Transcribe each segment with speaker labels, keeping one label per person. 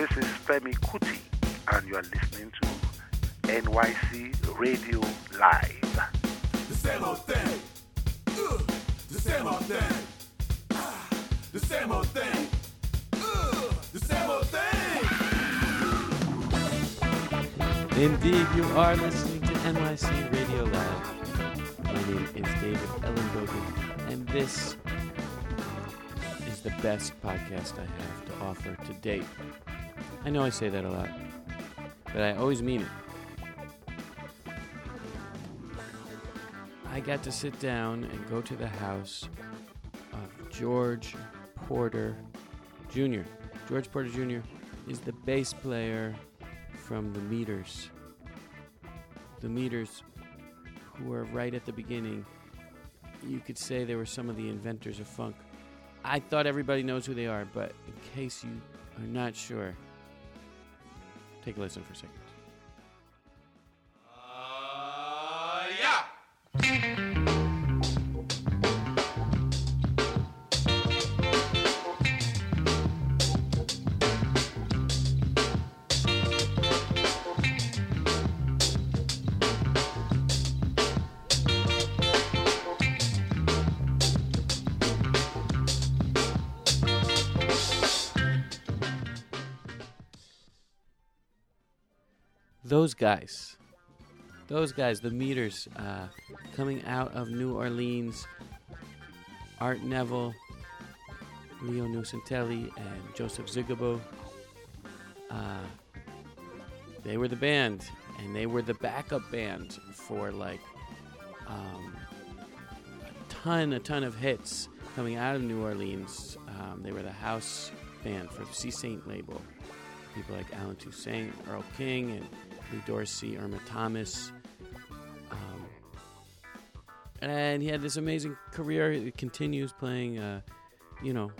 Speaker 1: This is Femi Kuti, and you are listening to NYC Radio Live.
Speaker 2: The same old thing. Ugh. The same old thing. Ah. The same old thing. Ugh. The same old thing.
Speaker 3: Indeed, you are listening to NYC Radio Live. My name is David Ellenbogen, and this is the best podcast I have to offer to date. I know I say that a lot, but I always mean it. I got to sit down and go to the house of George Porter Jr. George Porter Jr. is the bass player from the Meters. The Meters, who were right at the beginning, you could say they were some of the inventors of funk. I thought everybody knows who they are, but in case you are not sure, take a listen for a second. Those guys, those guys, the Meters, uh, coming out of New Orleans, Art Neville, Leo Nocentelli, and Joseph Zigaboo. Uh, they were the band, and they were the backup band for like um, a ton, a ton of hits coming out of New Orleans. Um, they were the house band for the Sea-Saint label. People like Allen Toussaint, Earl King, and Lee Dorsey, Irma Thomas. Um, and he had this amazing career. It continues playing, uh, you know,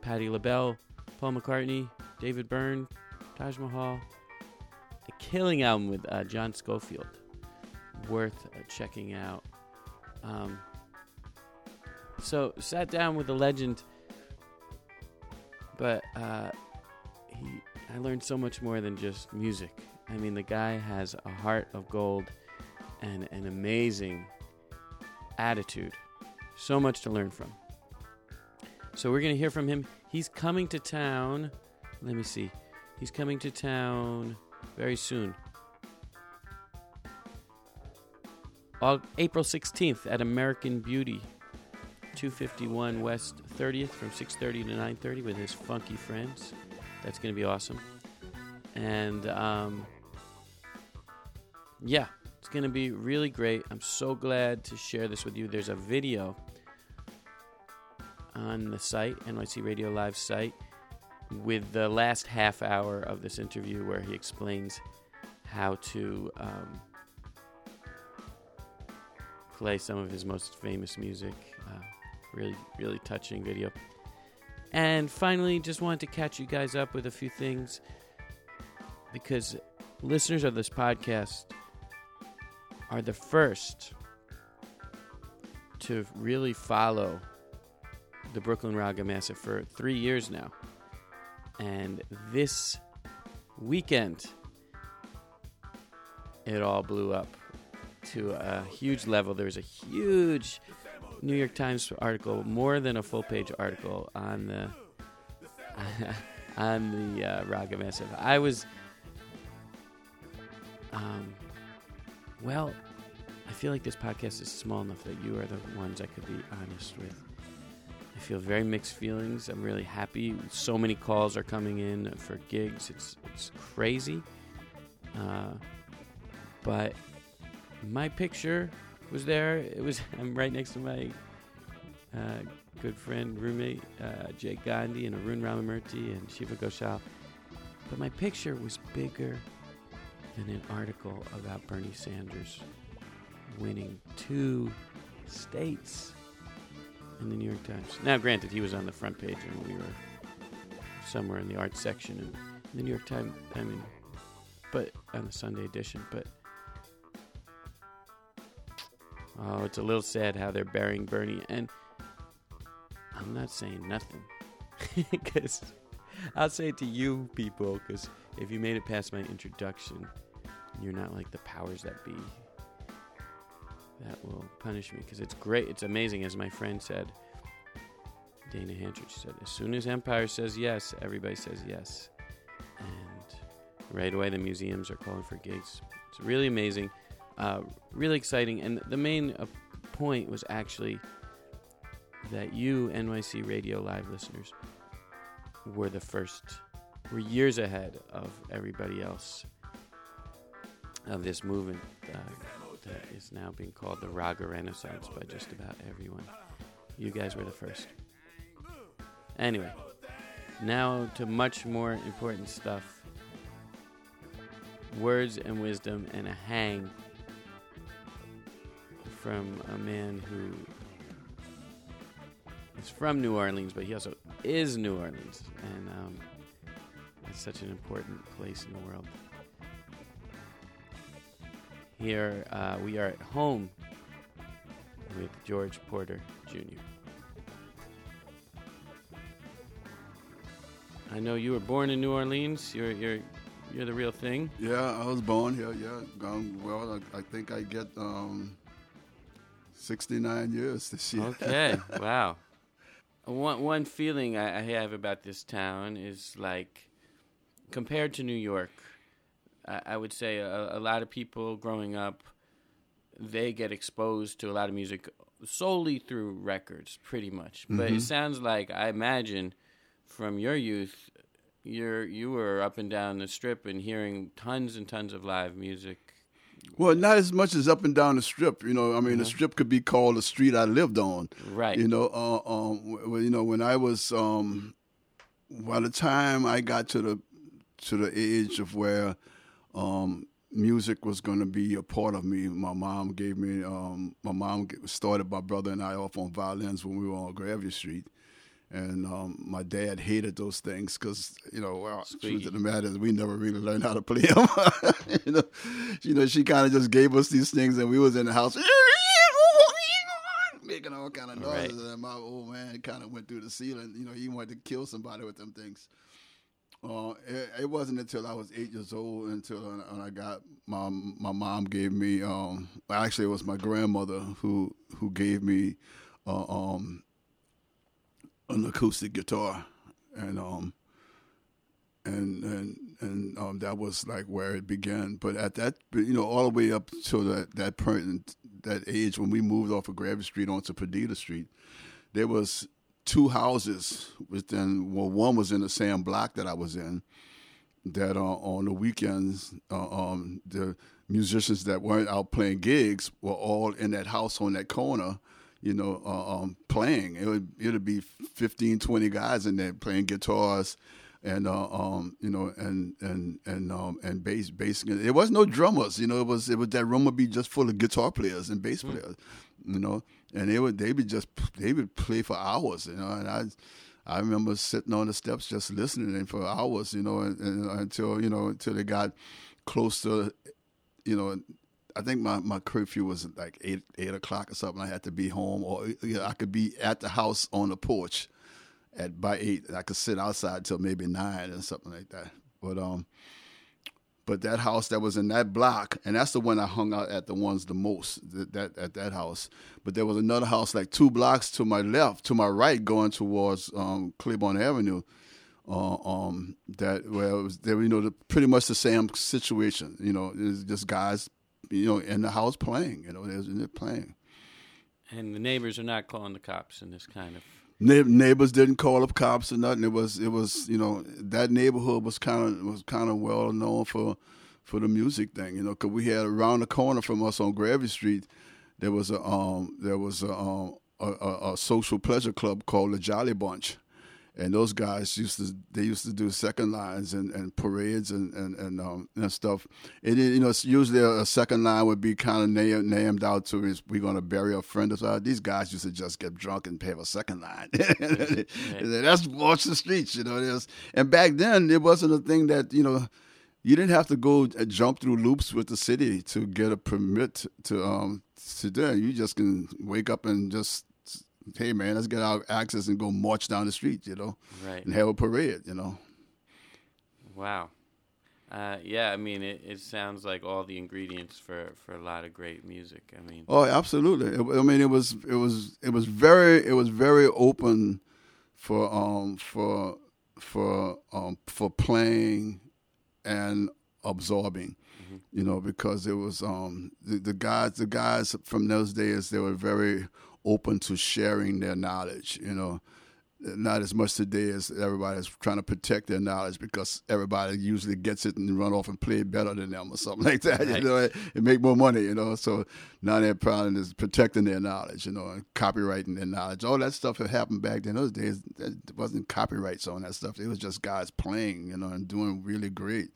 Speaker 3: Patti LaBelle, Paul McCartney, David Byrne, Taj Mahal. A killing album with uh, John Scofield. Worth uh, checking out. Um, so, sat down with a legend, but uh, he, I learned so much more than just music. I mean, the guy has a heart of gold and an amazing attitude. So much to learn from. So we're going to hear from him. He's coming to town. Let me see. He's coming to town very soon. April 16th at American Beauty, 251 West 30th from 6:30 to 9:30 with his funky friends. That's going to be awesome. And um, yeah, it's going to be really great. I'm so glad to share this with you. There's a video on the site, NYC Radio Live site, with the last half hour of this interview where he explains how to um, play some of his most famous music. Uh, really, really touching video. And finally, just wanted to catch you guys up with a few things because listeners of this podcast are the first to really follow the Brooklyn Raga Massive for three years now. And this weekend, it all blew up to a huge level. There was a huge New York Times article, more than a full page article on the on the uh, Raga Massive. I was, um, well, I feel like this podcast is small enough that you are the ones I could be honest with. I feel very mixed feelings. I'm really happy. So many calls are coming in for gigs. It's it's crazy. Uh, but my picture was there. It was I'm right next to my uh, good friend, roommate uh, Jay Gandhi and Arun Ramamurthy and Shiva Ghoshal. But my picture was bigger than an article about Bernie Sanders winning two states in the New York Times. Now, granted, he was on the front page and we were somewhere in the arts section in the New York Times. I mean, but on the Sunday edition. But oh, it's a little sad how they're burying Bernie. And I'm not saying nothing because I'll say it to you people because if you made it past my introduction, you're not like the powers that be. That will punish me because it's great. It's amazing, as my friend said. Dana Hanchard she said, as soon as Empire says yes, everybody says yes, and right away the museums are calling for gigs. It's really amazing, uh, really exciting, and the main uh, point was actually that you NYC Radio Live listeners were the first, were years ahead of everybody else of this movement uh, that is now being called the Raga Renaissance by just about everyone. You guys were the first. Anyway, now to much more important stuff words and wisdom and a hang from a man who is from New Orleans, but he also is New Orleans. And um, it's such an important place in the world. Here uh, we are at home with George Porter Jr. I know you were born in New Orleans. You're you're you're the real thing.
Speaker 4: Yeah, I was born here. Yeah, um, well, I, I, think I get um, 69 years this year.
Speaker 3: Okay, wow. One one feeling I, I, have about this town is like, compared to New York, I, I would say a, a lot of people growing up, they get exposed to a lot of music solely through records, pretty much. But mm-hmm. it sounds like I imagine from your youth, you're you were up and down the strip and hearing tons and tons of live music.
Speaker 4: Well, not as much as up and down the strip. You know, I mean, the uh-huh. strip could be called the street I lived on.
Speaker 3: Right.
Speaker 4: You know, uh, um, well, you know, when I was, um, by the time I got to the to the age of where um, music was going to be a part of me, my mom gave me. Um, my mom started my brother and I off on violins when we were on Greville Street and um, my dad hated those things because you know, well, truth of the matter is we never really learned how to play them. you know, you know, she kind of just gave us these things, and we was in the house making all kind of noises, right. and my old man kind of went through the ceiling. You know, he wanted to kill somebody with them things. Uh, it, it, wasn't until I was eight years old until when I got my my mom gave me. Um, actually, it was my grandmother who who gave me. Uh, um, an acoustic guitar, and um, and and and um, that was like where it began. But at that, you know, all the way up to that that point, that age when we moved off of Greville Street onto Perdido Street, there was two houses within. Well, one was in the same block that I was in. That uh, on the weekends, uh, um, the musicians that weren't out playing gigs were all in that house on that corner you know, uh, um, playing. It would it'd be 15, 20 guys in there playing guitars and uh, um, you know, and and and um, and bass, bass. There was no drummers, you know. It was it was that room would be just full of guitar players and bass mm. players, you know. And they would they would just they would play for hours, you know. And I I remember sitting on the steps just listening for hours, you know, and, and until you know until they got close to, you know, I think my, my curfew was like eight eight o'clock or something. I had to be home, or you know, I could be at the house on the porch at by eight. I could sit outside till maybe nine or something like that. But um, but that house that was in that block, and that's the one I hung out at the ones the most. That, that at that house. But there was another house like two blocks to my left, to my right, going towards um, Claiborne Avenue. Uh, um, that was, they you know, the, pretty much the same situation. You know, it's just guys you know, in the house playing. You know, they're playing.
Speaker 3: And the neighbors are not calling the cops in this kind of.
Speaker 4: Neighbors didn't call up cops or nothing. It was it was you know that neighborhood was kind of was kind of well known for for the music thing. You know, because we had around the corner from us on Greville Street, there was a um there was a um a, a, a social pleasure club called the Jolly Bunch and those guys used to they used to do second lines and, and parades and and and, um, and stuff. And you know, usually a second line would be kind of named, named out to is we're going to bury a friend or something. These guys used to just get drunk and have a second line. That's watch the streets, you know. There's, and back then it wasn't a thing that you know. You didn't have to go uh, jump through loops with the city to get a permit to um to do. You just can wake up and just hey man, let's get our axes and go march down the street, you know,
Speaker 3: Right.
Speaker 4: and have a parade, you know.
Speaker 3: Wow. Uh, yeah, I mean, it, it sounds like all the ingredients for, for a lot of great music. I mean,
Speaker 4: Oh, absolutely. It- I mean, it was it was it was very it was very open for um for for um for playing and absorbing. You know, because it was um the, the guys the guys from those days they were very open to sharing their knowledge. You know, not as much today as everybody's trying to protect their knowledge because everybody usually gets it and run off and play better than them or something like that.
Speaker 3: Right.
Speaker 4: You know, and make more money. You know, so now their problem is protecting their knowledge. You know, and copyrighting their knowledge. All that stuff that happened back then. Those days, there wasn't copyrights on that stuff. It was just guys playing. You know, and doing really great.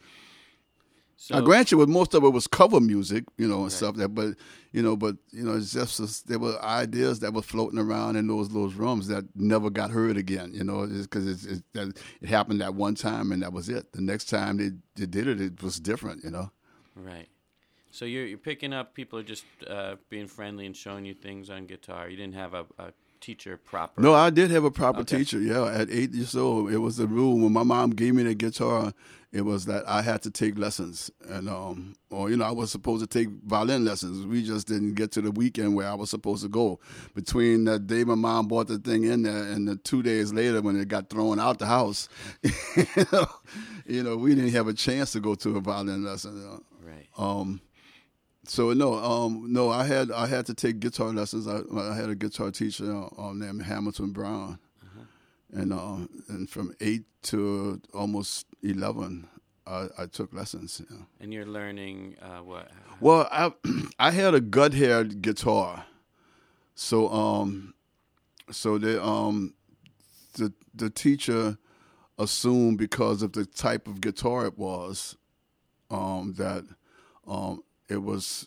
Speaker 3: So
Speaker 4: I grant you, but most of it was cover music, you know, and stuff that. But you know, but you know, it's just there were ideas that were floating around in those those rooms that never got heard again. You know, because it's, it's, it happened that one time and that was it. The next time they, they did it, it was different. You know.
Speaker 3: Right. So you're you're picking up people are just uh, being friendly and showing you things on guitar. You didn't have a, a teacher proper.
Speaker 4: No, I did have a proper
Speaker 3: Okay.
Speaker 4: teacher. Yeah, at eight years old, it was the rule when my mom gave me the guitar. It was that I had to take lessons, and um, or you know, I was supposed to take violin lessons. We just didn't get to the weekend where I was supposed to go. Between the day my mom bought the thing in there and the two days later when it got thrown out the house, you, know, you know, we didn't have a chance to go to a violin lesson. You know.
Speaker 3: Right.
Speaker 4: Um, so no, um, no, I had I had to take guitar lessons. I, I had a guitar teacher uh, named Hamilton Brown, and uh, and from eight to almost eleven, I, I took lessons. Know.
Speaker 3: And you're learning uh, what?
Speaker 4: Well, I I had a gut haired guitar, so um, so the um, the the teacher assumed because of the type of guitar it was, um, that um, it was,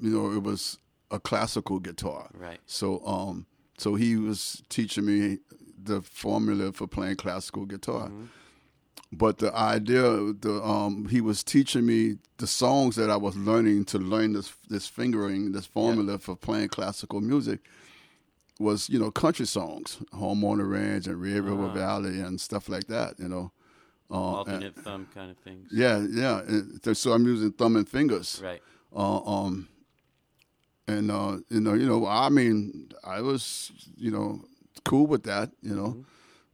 Speaker 4: you know, it was a classical guitar.
Speaker 3: Right.
Speaker 4: So um, so he was teaching me the formula for playing classical guitar. But the idea, the um, he was teaching me the songs that I was learning to learn this this fingering, this formula for playing classical music. Was you know country songs, Home on the Range and Red River Valley and stuff like that. You know, uh, and-
Speaker 3: Alternate thumb kind of things.
Speaker 4: yeah, yeah. and So I'm using thumb and fingers.
Speaker 3: Right.
Speaker 4: Uh, um, and uh, you know, you know, I mean, I was, you know, cool with that. You know,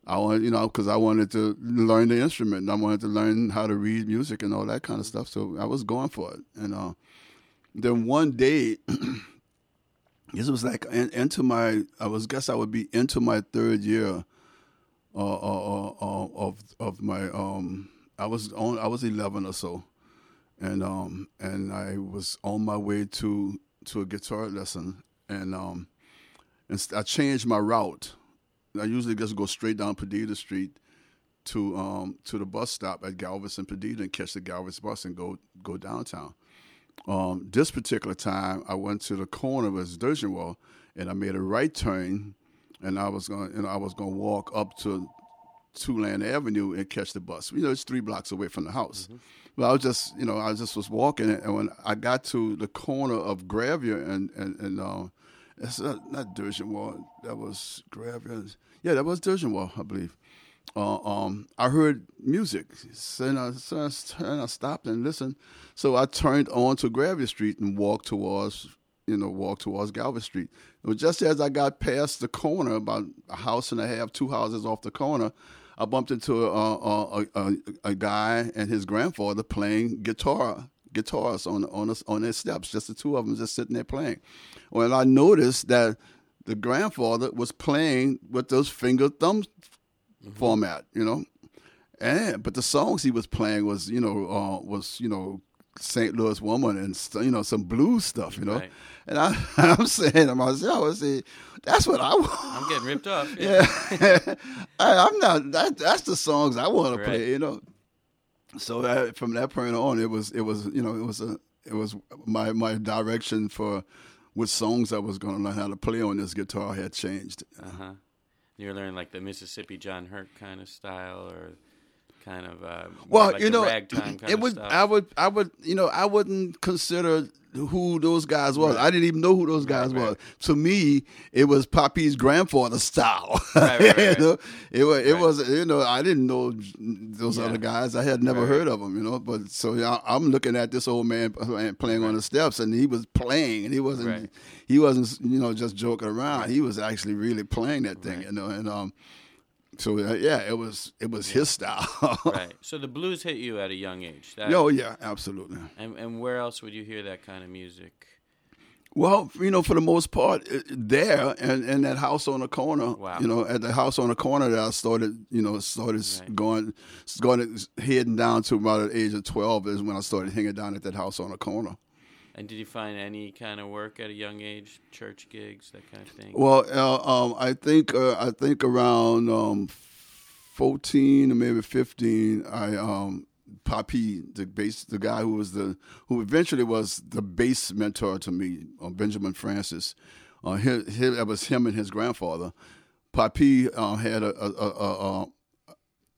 Speaker 4: I wanted, you know, because I wanted to learn the instrument and I wanted to learn how to read music and all that kind of stuff. So I was going for it. And uh, then one day, this was like in, into my, I was guess I would be into my third year uh, uh, uh, uh, of of my um, I was on, I was eleven or so and um and I was on my way to to a guitar lesson and um and I changed my route. I usually just go straight down Perdido Street to um to the bus stop at Galvez and Perdido and catch the Galvez bus and go go downtown. Um, this particular time, I went to the corner of Dorgenois and I made a right turn, and I was going, you know, I was going to walk up to Tulane Avenue and catch the bus. You know, it's three blocks away from the house. But I was just, you know, I just was walking, and when I got to the corner of Gravier and and and uh, it's not, not Dorgenois, that was Gravier. Yeah, that was Dorgenois, I believe. Uh, um, I heard music, and I, and I stopped and listened. So I turned onto Gravier Street and walked towards, you know, walked towards Galvez Street. It was just as I got past the corner, about a house and a half, two houses off the corner, I bumped into a a, a, a guy and his grandfather playing guitar, guitars on on us on their steps. Just the two of them just sitting there playing. Well, I noticed that the grandfather was playing with those finger thumb format, you know. And but the songs he was playing was you know uh, was you know St. Louis woman and you know some blues stuff, you know.
Speaker 3: Right.
Speaker 4: And I, I'm saying to myself, I say, that's what I want.
Speaker 3: I'm getting ripped off.
Speaker 4: Yeah, I, I'm not. That, that's the songs I want to play. You know. So that, from that point on, it was it was you know it was a it was my my direction for which songs I was going to learn how to play on this guitar had changed.
Speaker 3: Uh huh. You're learning like the Mississippi John Hurt kind of style, or kind of uh,
Speaker 4: Well,
Speaker 3: like
Speaker 4: you know, it would.
Speaker 3: stuff?
Speaker 4: I would. I would. You know, I wouldn't consider who those guys was. I didn't even know who those guys
Speaker 3: right.
Speaker 4: was. To me, it was Poppy's grandfather style.
Speaker 3: Right, right, right.
Speaker 4: you know, it was. It
Speaker 3: Right.
Speaker 4: was. You know, I didn't know those
Speaker 3: Yeah.
Speaker 4: other guys. I had never
Speaker 3: Right,
Speaker 4: heard of them. You know, but so yeah, I'm looking at this old man playing, on the steps, and he was playing, and he wasn't.
Speaker 3: Right.
Speaker 4: He wasn't. You know, just joking around. He was actually really playing that thing.
Speaker 3: Right.
Speaker 4: You know, and um. So uh, yeah, it was it was his style.
Speaker 3: right. So the blues hit you at a young age. That,
Speaker 4: Oh yeah, absolutely.
Speaker 3: And and where else would you hear that kind of music?
Speaker 4: Well, you know, for the most part, there and in that house on the corner,
Speaker 3: Wow.
Speaker 4: you know, at the house on the corner that I started, you know, started
Speaker 3: Right.
Speaker 4: going, going heading down to about the age of twelve is when I started hanging down at that house on the corner.
Speaker 3: And did you find any kind of work at a young age, church gigs, that kind of thing?
Speaker 4: Well, uh, um, I think uh, I think around um, fourteen or maybe fifteen, I um, the bass, the guy who was the who eventually was the bass mentor to me, uh, Benjamin Francis. Uh, his, his, that was him and his grandfather. Papi uh, had a a, a,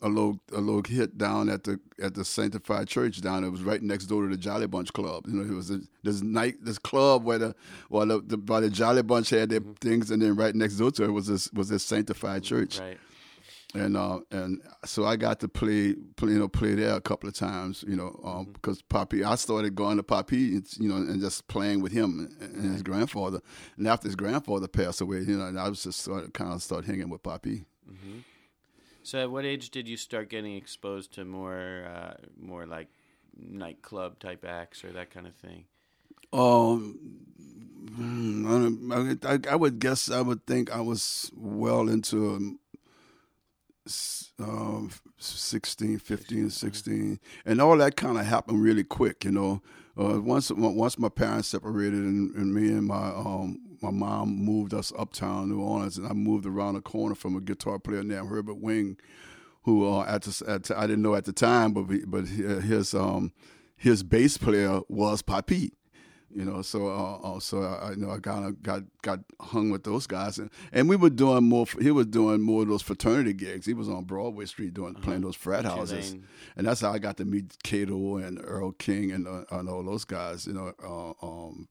Speaker 4: a, little a little hit down at the at the Sanctified Church down. It was right next door to the Jolly Bunch Club. You know, it was a, this night this club where the well the, the, by the Jolly Bunch had their things, and then right next door to it was this was this Sanctified Church
Speaker 3: right.
Speaker 4: and uh, and so I got to play, play, you know, play there a couple of times, you know, um, because Poppy I started going to Poppy you know, and just playing with him and his grandfather. And after his grandfather passed away, you know, and I was just sort of kind of start hanging with Papi.
Speaker 3: So at what age did you start getting exposed to more uh, more like nightclub type acts or that kind of thing?
Speaker 4: Um, hmm, I, I, I would guess I would think I was well into um, um, 16, 15, 16. And all that kind of happened really quick, you know. Uh, once once my parents separated and, and me and my um, my mom moved us uptown New Orleans, and I moved around the corner from a guitar player named Herbert Wing, who uh, at, the, at the- I didn't know at the time, but but his um, his bass player was Papi you know. So, uh, uh, so I, you know I kind of got got hung with those guys, and, and we were doing more. He was doing more of those fraternity gigs. He was on Broadway Street doing playing those frat houses, and that's how I got to meet Cato and Earl King and, uh, and all those guys. You know, uh, um,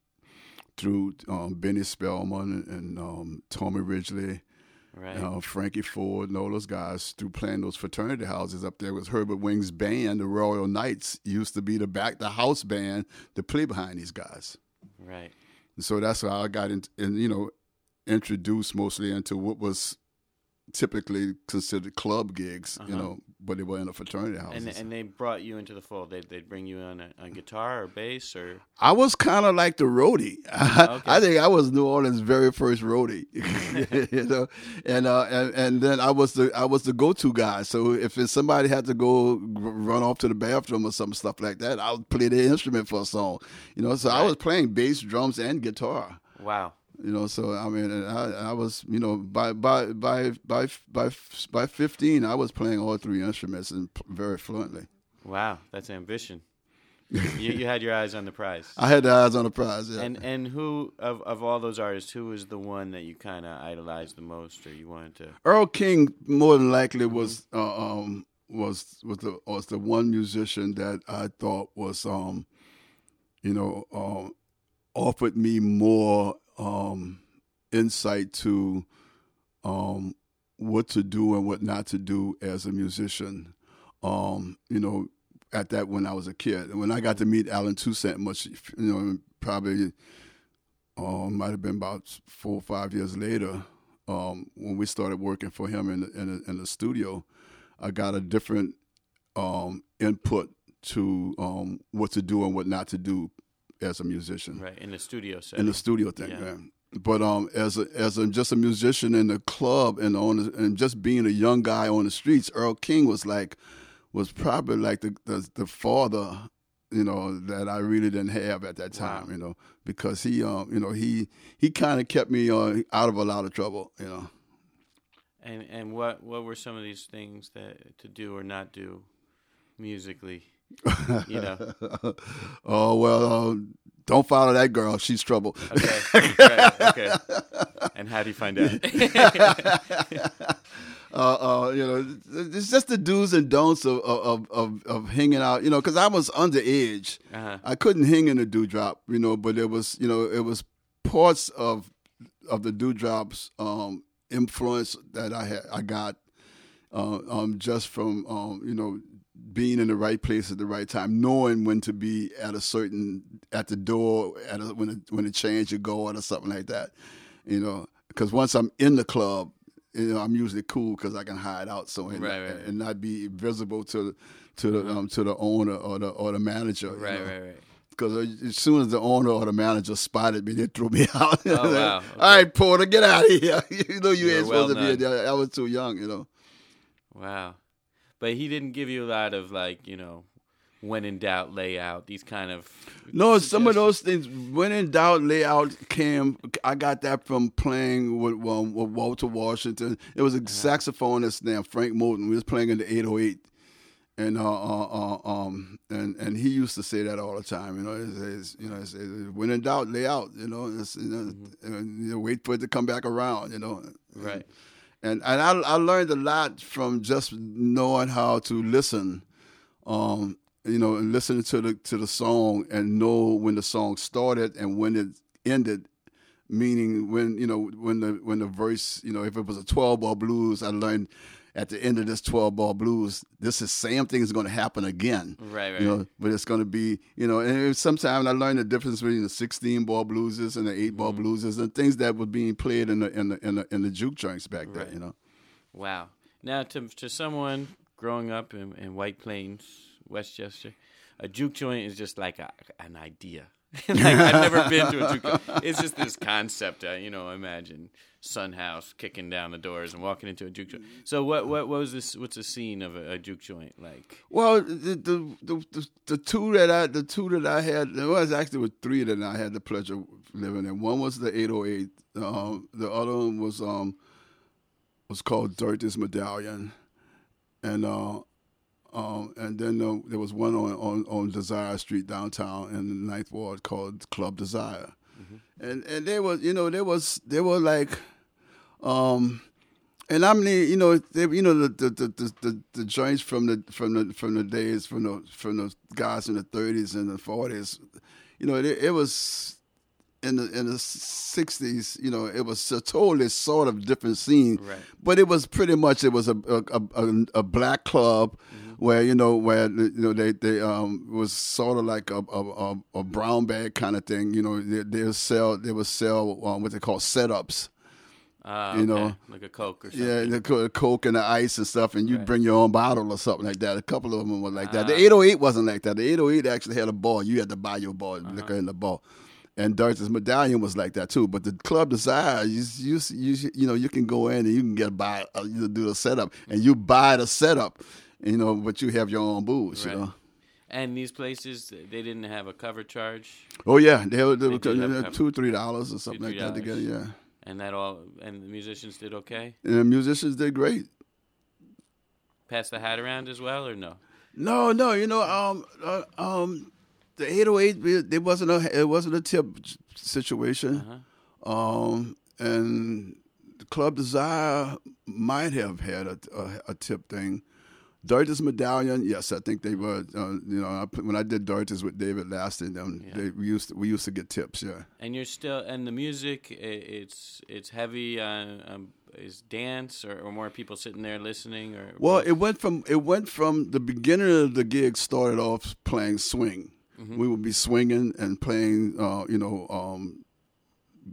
Speaker 4: through um, Benny Spellman and, and um, Tommy Ridgely.
Speaker 3: Right.
Speaker 4: Uh, Frankie Ford and all those guys through playing those fraternity houses up there was Herbert Wing's band, the Royal Knights, used to be the back the house band to play behind these guys.
Speaker 3: Right.
Speaker 4: And so that's how I got in, in, you know, introduced mostly into what was typically considered club gigs, you
Speaker 3: Uh-huh.
Speaker 4: know, but they were in a fraternity house.
Speaker 3: And and they brought you into the fold. They they'd bring you on a, on guitar or bass or
Speaker 4: I was kind of like the roadie. I think I was New Orleans' very first roadie, you know, and, uh, and and then I was the I was the go to guy. So if somebody had to go run off to the bathroom or some stuff like that, I would play the instrument for a song, you know. So I was playing bass, drums, and guitar.
Speaker 3: wow.
Speaker 4: You know, so I mean, I, I was, you know, by by by by by by fifteen, I was playing all three instruments and very fluently.
Speaker 3: Wow, that's ambition. you, you had your eyes on the prize.
Speaker 4: I had the eyes on the prize. Yeah.
Speaker 3: And and who of, of all those artists, who was the one that you kind of idolized the most, or you wanted to?
Speaker 4: Earl King more than likely was uh, um was was the was the one musician that I thought was um you know um offered me more um insight to um what to do and what not to do as a musician um you know at that when I was a kid and when I got to meet Allen Toussaint much you know probably um, might have been about four or five years later um, when we started working for him in the, in in studio. I got a different um, input to um, what to do and what not to do as a musician
Speaker 3: Right in the studio
Speaker 4: in the studio thing.
Speaker 3: Yeah.
Speaker 4: man. But um, as a, as a, just a musician in the club and on the, and just being a young guy on the streets, Earl King was like was probably like the the, the father, you know, that I really didn't have at that time,
Speaker 3: Wow.
Speaker 4: you know, because he um, you know, he he kind of kept me uh, out of a lot of trouble, you know.
Speaker 3: and and what what were some of these things that to do or not do musically? You know.
Speaker 4: oh well, uh, don't follow that girl; she's trouble.
Speaker 3: Okay. right, okay. And how do you find out?
Speaker 4: uh, uh, you know, it's just the do's and don'ts of of of, of hanging out. You know, because I was underage.
Speaker 3: Uh-huh.
Speaker 4: I couldn't hang in the Dew Drop. You know, but it was you know it was parts of of the Dew Drop's um, influence that I had I got uh, um, just from um, you know being in the right place at the right time, knowing when to be at a certain at the door at a, when it, when to change your guard or something like that. You know, because once I'm in the club, you know I'm usually cool because I can hide out so and,
Speaker 3: Right, right, right.
Speaker 4: and not be visible to to the um, to the owner or the or the manager.
Speaker 3: Right,
Speaker 4: know.
Speaker 3: right, right.
Speaker 4: Because as soon as the owner or the manager spotted me, they threw me out.
Speaker 3: Oh, wow.
Speaker 4: All right, Porter, get out of here. you know you,
Speaker 3: You
Speaker 4: ain't
Speaker 3: were
Speaker 4: supposed
Speaker 3: well
Speaker 4: to be there. I was too young, you know.
Speaker 3: Wow. But he didn't give you a lot of like, you know, when in doubt, lay out, these kind of
Speaker 4: No, some of those things. When in doubt, layout came. I got that from playing with, um, with Walter Washington. It was a saxophonist named Frank Moulton. We was playing in the 808, and uh, uh, uh, um, and and he used to say that all the time. You know, it's, it's, you know, it's, when in doubt, lay out. You know, it's, you know, and, you know, wait for it to come back around. You know,
Speaker 3: Right.
Speaker 4: and and and I I learned a lot from just knowing how to listen, um, you know, and listening to the to the song and know when the song started and when it ended. Meaning when you know when the when the verse you know if it was a twelve bar blues, I learned at the end of this twelve ball blues, this is same thing is going to happen again.
Speaker 3: Right, right.
Speaker 4: You know, but it's going to be you know, and sometimes I learned the difference between the sixteen ball blueses and the eight ball
Speaker 3: Mm-hmm.
Speaker 4: blueses and things that were being played in the in the in the, in the juke joints back then. You know.
Speaker 3: Wow. Now, to to someone growing up in, in White Plains, Westchester, a juke joint is just like a, an idea. like I've never been to a juke. It's just this concept. Uh, you know, imagine Son House kicking down the doors and walking into a juke joint. So, what what, what was this? What's the scene of a, a juke joint like?
Speaker 4: Well, the the, the the the two that I the two that I had there was actually was three that I had the pleasure of living in. One was the 808. Um, the other one was um was called Dirty's Medallion, and uh, um, and then uh, there was one on, on on Desire Street downtown in the Ninth Ward called Club Desire, and and there was you know there was there were like um and I mean, you know, they, you know the the, the the the joints from the from the from the days from the from the guys in the thirties and the forties, you know, it, it was in the in the sixties. You know, it was a totally sort of different scene,
Speaker 3: Right.
Speaker 4: but it was pretty much it was a a a, a, a black club. Where you know where you know they they um was sort of like a a, a, brown bag kind of thing you know they they would sell they would sell um, what they call setups
Speaker 3: Uh,
Speaker 4: You
Speaker 3: okay,
Speaker 4: know.
Speaker 3: like a Coke or something.
Speaker 4: yeah, the Coke and the ice and stuff, and you'd
Speaker 3: Right.
Speaker 4: bring your own bottle or something like that. A couple of them were like that. The
Speaker 3: Ah.
Speaker 4: 808 wasn't like that. The 808 actually had a ball. You had to buy your ball,
Speaker 3: Uh-huh.
Speaker 4: liquor in the ball. And Darcy's Medallion was like that too. But the Club Desire, you, you, you, you know, you can go in and you can get buy, uh, you do the setup, and you buy the setup, you know, but you have your own booze,
Speaker 3: Right.
Speaker 4: you know.
Speaker 3: And these places, they didn't have a cover charge,
Speaker 4: Oh yeah, they were, they
Speaker 3: have- have-
Speaker 4: two three dollars or something like that together. Yeah,
Speaker 3: and that all, and the musicians did okay.
Speaker 4: and the musicians did great.
Speaker 3: Pass the hat around as well, or no?
Speaker 4: No, no, you know, um, uh, um, the 808, it wasn't a, it wasn't a tip situation, um, and the Club Desire might have had a, a, a tip thing. Dirty's Medallion, yes, I think they were. Uh, you know, I put, when I did Dirty's with David Lastie, um,
Speaker 3: Yeah.
Speaker 4: they, we used to, we used to get tips. Yeah,
Speaker 3: And you're still, and the music, it's it's heavy. Uh, um, is dance or, or more people sitting there listening? Or
Speaker 4: Well, it went from it went from the beginning of the gig started off playing swing. We would be swinging and playing, uh, you know, um,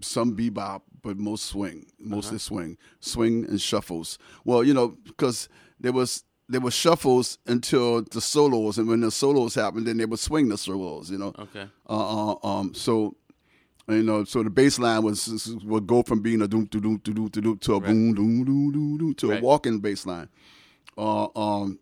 Speaker 4: some bebop, but most swing, mostly swing, swing and shuffles. Well, you know, because there was there were shuffles until the solos, and when the solos happened, then they would swing the solos. You know,
Speaker 3: okay,
Speaker 4: uh, uh, um, so you know, so the bass line was would go from being a doom to doom to doom to doom to a
Speaker 3: Right.
Speaker 4: boom doom doom doom doom to
Speaker 3: Right.
Speaker 4: a walking bass line. Uh, um,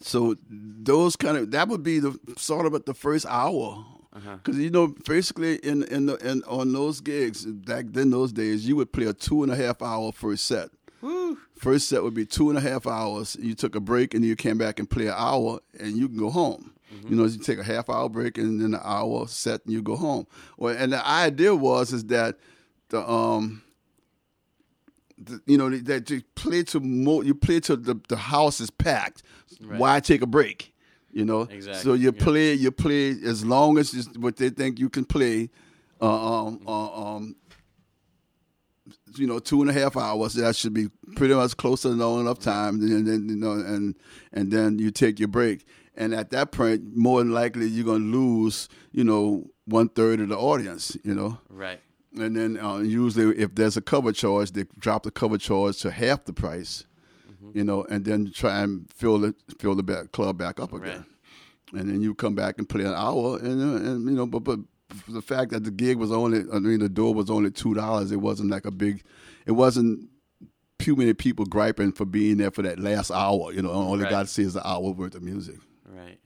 Speaker 4: so those kind of that would be the sort of at the first hour.
Speaker 3: Uh-huh.
Speaker 4: Because you know, basically, in in the in on those gigs back then, those days, you would play a two and a half hour first set. First set would be two and a half hours. You took a break and you came back and play an hour, and you can go home. You know, you take a half hour break and then an hour set, and you go home. Well, and the idea was is that the um you know that you play to mo- you play till the the house is packed.
Speaker 3: Right.
Speaker 4: Why take a break? You know.
Speaker 3: Exactly,
Speaker 4: So you
Speaker 3: yeah.
Speaker 4: play you play as long as what they think you can play. Uh, um, uh, um, you know, two and a half hours. That should be pretty much close to long enough time, and then you know, and and then you take your break. And at that point, more than likely, you're gonna lose, you know, one third of the audience. You know,
Speaker 3: Right.
Speaker 4: and then uh, usually if there's a cover charge, they drop the cover charge to half the price.
Speaker 3: Mm-hmm.
Speaker 4: You know, and then try and fill the fill the back, club back up again. And then you come back and play an hour, and uh, and you know, but but the fact that the gig was only, I mean, the door was only two dollars. It wasn't like a big, it wasn't too many people griping for being there for that last hour. You know, all they
Speaker 3: Right.
Speaker 4: got to see is an hour worth of music.
Speaker 3: Right.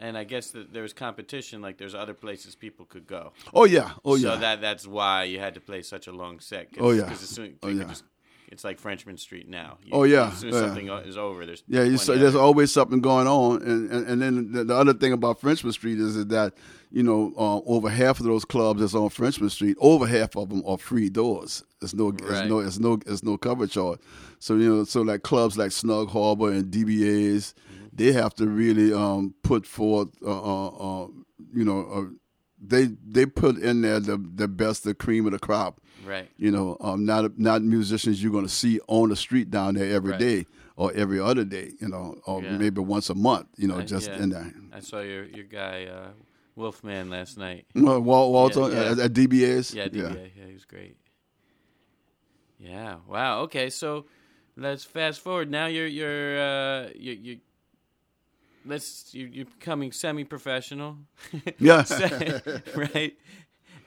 Speaker 3: And I guess that there's competition. Like there's other places people could go.
Speaker 4: Oh yeah, oh yeah.
Speaker 3: So that that's why you had to play such a long set. Cause,
Speaker 4: Oh, yeah.
Speaker 3: 'cause as soon,
Speaker 4: Oh, yeah.
Speaker 3: just, it's like Frenchmen Street now. You-
Speaker 4: Oh, yeah,
Speaker 3: As soon as
Speaker 4: yeah.
Speaker 3: something is over, there's
Speaker 4: Yeah, you,
Speaker 3: 20
Speaker 4: so there's always something going on, and and, and then the, the other thing about Frenchmen Street is that you know uh, over half of those clubs that's on Frenchmen Street, over half of them are free doors. There's no,
Speaker 3: Right.
Speaker 4: there's no, there's no, there's no cover charge. So you know, so like clubs like Snug Harbor and DBA's, they have to really um, put forth, uh, uh, uh, you know, uh, they they put in there the the best, the cream of the crop
Speaker 3: right.
Speaker 4: you know, um, not not musicians you're going to see on the street down there every
Speaker 3: Right.
Speaker 4: day or every other day, you know, or
Speaker 3: Yeah.
Speaker 4: maybe once a month, you know,
Speaker 3: I-
Speaker 4: just
Speaker 3: yeah.
Speaker 4: in there.
Speaker 3: I saw your your guy uh, Wolfman last night.
Speaker 4: Well, Wal- Walter
Speaker 3: Yeah, yeah.
Speaker 4: At, at DBA's,
Speaker 3: Yeah, DBA. Yeah. he was great. Yeah. Wow. Okay. So let's fast forward. Now you're you're uh, you you. Let's you you're becoming semi-professional,
Speaker 4: yeah.
Speaker 3: right?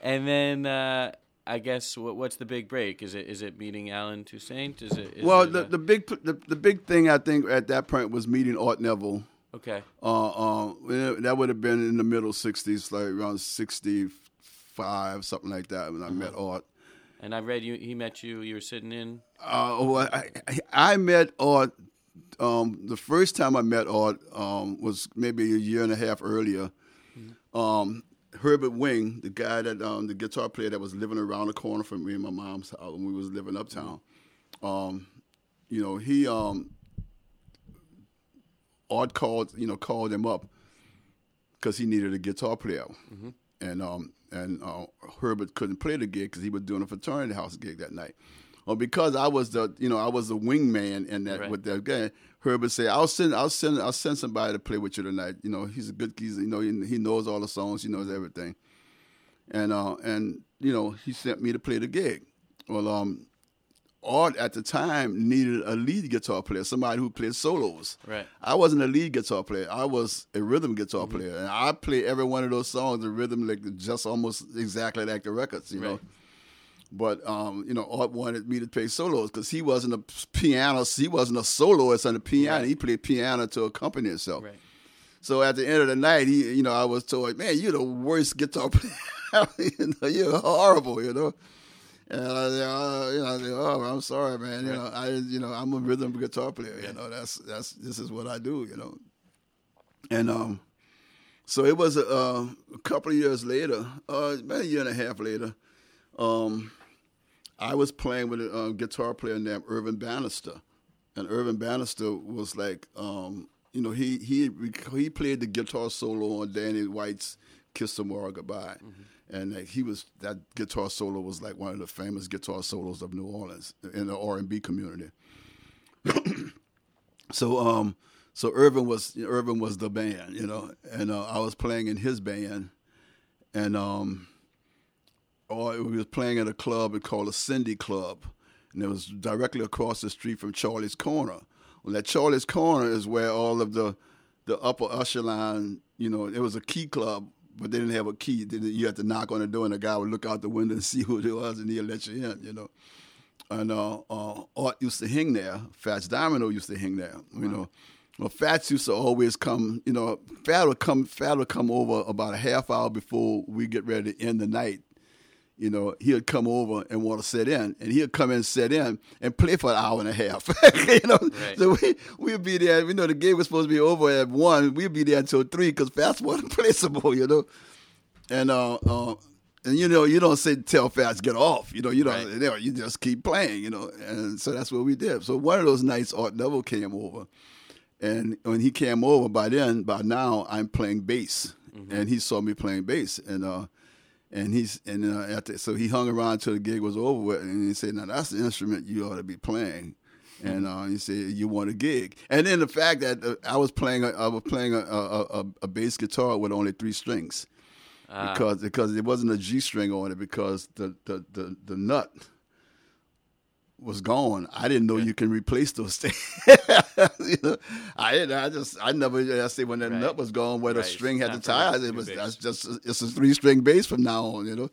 Speaker 3: And then uh, I guess what, what's the big break? Is it is it meeting Allen Toussaint? Is it? Is
Speaker 4: well,
Speaker 3: it,
Speaker 4: the,
Speaker 3: uh,
Speaker 4: the big the, the big thing I think at that point was meeting Art Neville.
Speaker 3: okay.
Speaker 4: Uh, uh, that would have been in the middle '60s, like around '65, something like that, when I met Art.
Speaker 3: And I read you. He met you. You were sitting in.
Speaker 4: Uh, well, I, I met Art. Um, the first time I met Art um, was maybe a year and a half earlier. Um, Herbert Wing, the guy that um, the guitar player that was living around the corner from me and my mom's house when we was living uptown. Um, you know, he um, Art called you know called him up because he needed a guitar player, and um, and uh, Herbert couldn't play the gig because he was doing a fraternity house gig that night. Well, because I was the you know I was the wingman in that
Speaker 3: Right.
Speaker 4: with that guy, Herbert said, "I'll send I'll send I'll send somebody to play with you tonight. You know he's a good he's you know he, he knows all the songs, he knows everything." And uh and you know he sent me to play the gig. Well, um, Art at the time needed a lead guitar player, somebody who played solos.
Speaker 3: Right.
Speaker 4: I wasn't a lead guitar player. I was a rhythm guitar player, and I play every one of those songs, the rhythm like just almost exactly like the records, you know. But um, you know, Art wanted me to play solos because he wasn't a piano. He wasn't a soloist on the piano.
Speaker 3: Right.
Speaker 4: He played piano to accompany himself.
Speaker 3: Right.
Speaker 4: So at the end of the night, he, you know, I was told, "Man, you're the worst guitar player. you know, you're horrible." You know. And I, said, uh, you know, I said, "Oh, I'm sorry, man. You know, I, you know, I'm a rhythm guitar player. You know, that's that's this is what I do. You know." And um, so it was a, uh, a couple of years later, uh, about a year and a half later, um, I was playing with a uh, guitar player named Irvin Bannister, and Irvin Bannister was like, um, you know, he he he played the guitar solo on Danny White's "Kiss Tomorrow Goodbye," and like, he was that guitar solo was like one of the famous guitar solos of New Orleans in the R and B community. so um, so Irvin was Irvin was the band, you know, and uh, I was playing in his band, and um, or we was playing at a club called the Cindy Club, and it was directly across the street from Charlie's Corner. Well, that Charlie's Corner is where all of the the upper echelon, you know, it was a key club, but they didn't have a key. You had to knock on the door, and the guy would look out the window and see who it was, and he'd let you in, you know. And uh, uh, Art used to hang there. Fats Domino used to hang there, you know. Well, Fats used to always come, you know. Fat would come. Fat would come over about a half hour before we get ready to end the night, you know, he'd come over and want to sit in, and he'd come and sit in, and play for an hour and a half. you know,
Speaker 3: Right.
Speaker 4: so we we'd be there. You know, the game was supposed to be over at one. We'd be there until three because Fats wasn't placeable. You know, and uh, uh, and you know you don't say tell Fats get off. You know you don't.
Speaker 3: Right.
Speaker 4: You, know, you just keep playing. You know, and so that's what we did. So one of those nights, Art Neville came over, and when he came over, by then, by now, I'm playing bass, and he saw me playing bass, and uh, and he's and uh, after, so he hung around till the gig was over with, and he said, "Now that's the instrument you ought to be playing." And uh, he said, "You want a gig?" And then the fact that uh, I was playing, a, I was playing a, a, a, a bass guitar with only three strings,
Speaker 3: Ah.
Speaker 4: because because there wasn't a G string on it because the the the, the nut was gone. I didn't know you can replace those things. you know, I didn't- I just I never I say when that
Speaker 3: Right.
Speaker 4: nut was gone where the string had the
Speaker 3: tie. for
Speaker 4: ties.
Speaker 3: new
Speaker 4: It was that's just it's a three string bass from now on. You know,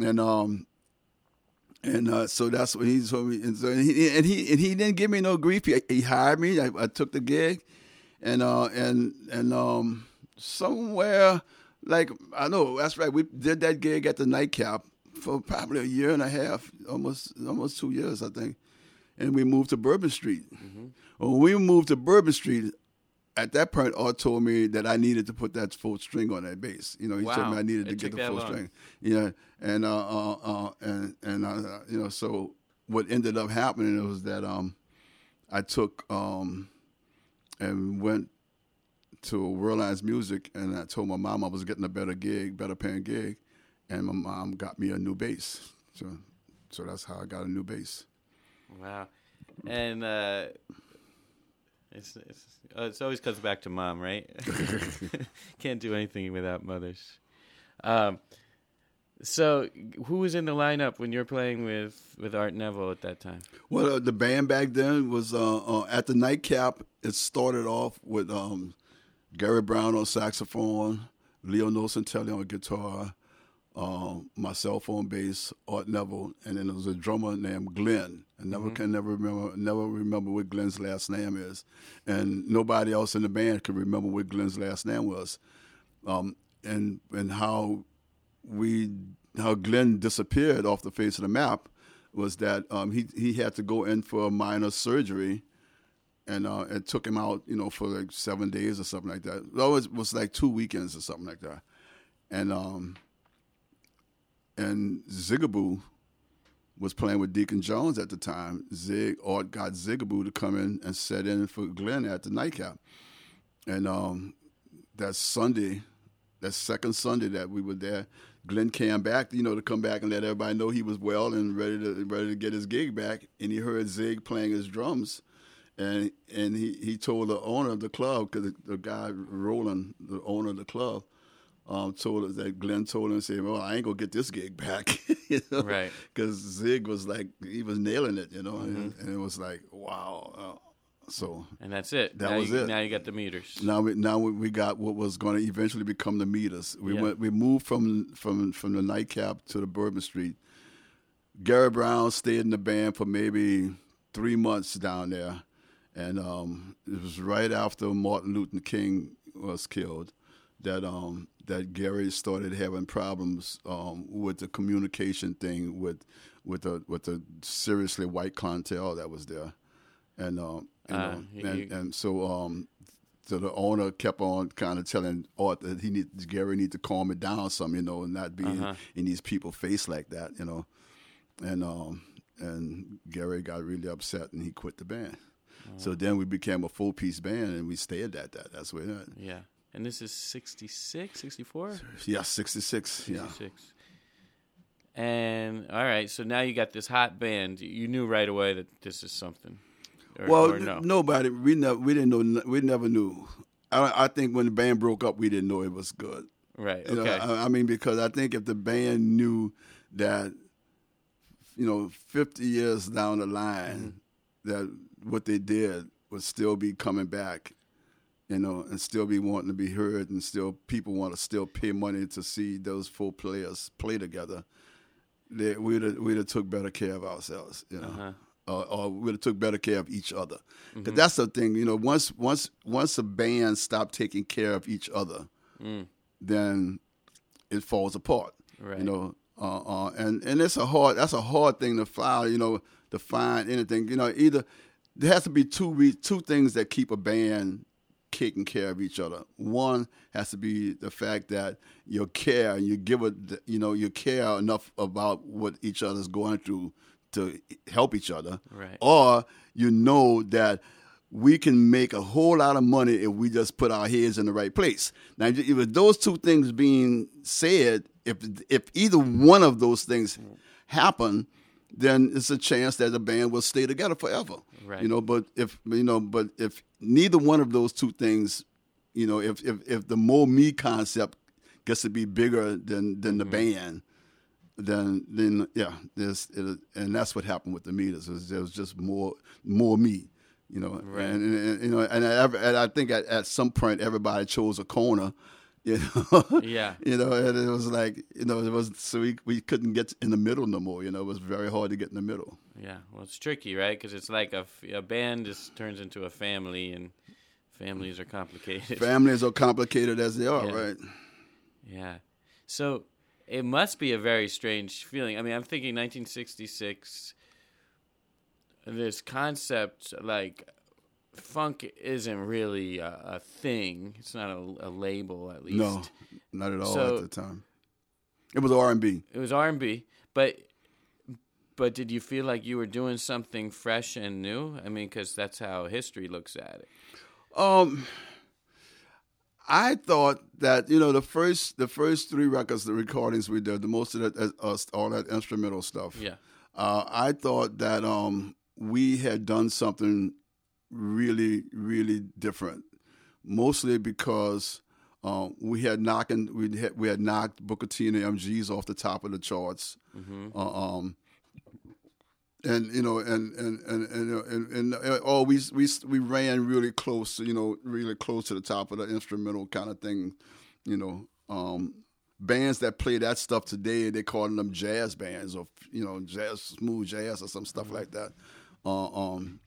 Speaker 4: and um. And uh, so that's what he told me, and, so he, and he and he didn't give me no grief. He, he hired me. I, I took the gig, and uh, and and um, somewhere like I know that's right. We did that gig at the nightcap for probably a year and a half, almost almost two years, I think. And we moved to Bourbon Street. When we moved to Bourbon Street, at that point, Art told me that I needed to put that full string on that bass. You know, he told
Speaker 3: Wow.
Speaker 4: me I needed
Speaker 3: It
Speaker 4: to get the full
Speaker 3: long.
Speaker 4: string. Yeah, and uh, uh, uh and and uh, you know, so what ended up happening was that um, I took um, and went to Werlein's Music, and I told my mom I was getting a better gig, better paying gig, and my mom got me a new bass. So, so that's how I got a new bass.
Speaker 3: Wow. And uh, it's it's uh, it's always comes back to mom, right? Can't do anything without mothers. Um, so who was in the lineup when you're playing with with Art Neville at that time?
Speaker 4: Well, uh, the band back then was uh, uh, at the nightcap. It started off with um, Gary Brown on saxophone, Leo Nocentelli on guitar, um, myself on bass, Art Neville, and then there was a drummer named Glenn. I never can never remember never remember what Glenn's last name is, and nobody else in the band could remember what Glenn's last name was, um, and and how we how Glenn disappeared off the face of the map was that um, he he had to go in for a minor surgery, and uh, it took him out, you know, for like seven days or something like that. It always was like two weekends or something like that, and um, and Zigaboo was playing with Deacon Jones at the time. Zig Art got Zigaboo to come in and set in for Glenn at the nightcap, and um, that Sunday, that second Sunday that we were there, Glenn came back, you know, to come back and let everybody know he was well and ready to ready to get his gig back. And he heard Zig playing his drums, and and he, he told the owner of the club because the, the guy Roland, the owner of the club, um, told us that Glenn told him, said, "Well, I ain't gonna get this gig back," you know,
Speaker 3: Right.
Speaker 4: Because Zig was like he was nailing it, you know, and, and it was like wow. Uh, so
Speaker 3: And that's it.
Speaker 4: That
Speaker 3: now
Speaker 4: was
Speaker 3: you,
Speaker 4: it.
Speaker 3: Now you got the meters.
Speaker 4: now we now we, we got what was going to eventually become the meters. We
Speaker 3: Yeah.
Speaker 4: went we moved from from from the nightcap to the Bourbon Street. Gary Brown stayed in the band for maybe three months down there, and um, it was right after Martin Luther King was killed that um, that Gary started having problems um, with the communication thing with with the with the seriously white clientele that was there, and um, you
Speaker 3: Ah,
Speaker 4: know, and, and so um, so the owner kept on kind of telling Art that he need Gary need to calm it down some, you know, and not be
Speaker 3: Uh-huh.
Speaker 4: in, in these people's face like that, you know, and um, and Gary got really upset and he quit the band. So then we became a full piece band and we stayed at that. That's where that.
Speaker 3: Yeah. And this is 66, 64?
Speaker 4: Yeah, sixty six. Yeah.
Speaker 3: 66. And all right, so now you got this hot band. You knew right away that this is something. Or,
Speaker 4: Well,
Speaker 3: or no.
Speaker 4: nobody we never we didn't know we never knew. I, I think when the band broke up, we didn't know it was good.
Speaker 3: Right.
Speaker 4: You know,
Speaker 3: Okay.
Speaker 4: I, I mean, because I think if the band knew that, you know, 50 years down the line,
Speaker 3: Mm-hmm.
Speaker 4: that what they did would still be coming back, you know, and still be wanting to be heard, and still people want to still pay money to see those four players play together. They, we'd have, we'd have took better care of ourselves, you know.
Speaker 3: Uh-huh.
Speaker 4: Or, or we'd have took better care of each other,
Speaker 3: Mm-hmm.
Speaker 4: because that's the thing. You know, once once once a band stopped taking care of each other, then it falls apart.
Speaker 3: Right.
Speaker 4: You know, uh, uh, and and it's a hard that's a hard thing to find. You know, to find anything. You know, either there has to be two re- two things that keep a band taking care of each other. One has to be the fact that you care and you give it, you know, you care enough about what each other's going through to help each other.
Speaker 3: Right.
Speaker 4: Or you know that we can make a whole lot of money if we just put our heads in the right place. Now, if with those two things being said, if if either one of those things happen, then it's a chance that the band will stay together forever.
Speaker 3: Right.
Speaker 4: You know, but if you know, but if neither one of those two things, you know, if if if the more me concept gets to be bigger than than the mm-hmm. band, then then yeah, there's it, and that's what happened with the meters. Was, there was just more more me, you know,
Speaker 3: Right.
Speaker 4: and, and you know, and I, and I think at, at some point everybody chose a corner, you know,
Speaker 3: Yeah.
Speaker 4: you know, and it was like you know it was so we we couldn't get in the middle no more. You know, it was very hard to get in the middle.
Speaker 3: Yeah, well, it's tricky, right? Because it's like a, a band just turns into a family, and families are complicated.
Speaker 4: Families are complicated as they are,
Speaker 3: Yeah.
Speaker 4: right?
Speaker 3: yeah. So it must be a very strange feeling. I mean, I'm thinking 1966. This concept, like funk, isn't really a, a thing. It's not a, a label, at least.
Speaker 4: No, not at all
Speaker 3: So-
Speaker 4: at the time. It was R and B.
Speaker 3: It was R and B, but but did you feel like you were doing something fresh and new? I mean, because that's how history looks at it.
Speaker 4: Um, I thought that you know the first the first three records, the recordings we did, the most of that uh, all that instrumental stuff.
Speaker 3: Yeah.
Speaker 4: Uh, I thought that um, we had done something really really different, mostly because. Um, we had knocking we had, we had knocked Booker T and the MGs off the top of the charts. Uh, um, and you know, and and and and and, and, uh, oh, we we we ran really close, you know, really close to the top of the instrumental kind of thing, you know. Um, bands that play that stuff today, they're calling them jazz bands or you know, jazz, smooth jazz or some stuff like that. Uh, um,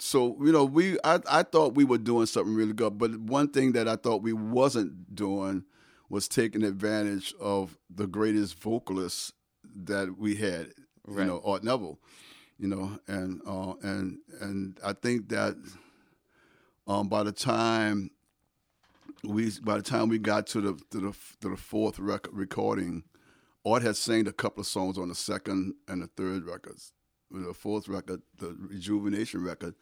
Speaker 4: so you know, we I I thought we were doing something really good, but one thing that I thought we wasn't doing was taking advantage of the greatest vocalists that we had,
Speaker 3: Right.
Speaker 4: you know, Art Neville, you know, and uh, and and I think that um, by the time we by the time we got to the to the to the fourth record recording, Art had sang a couple of songs on the second and the third records. The fourth record, the Rejuvenation record,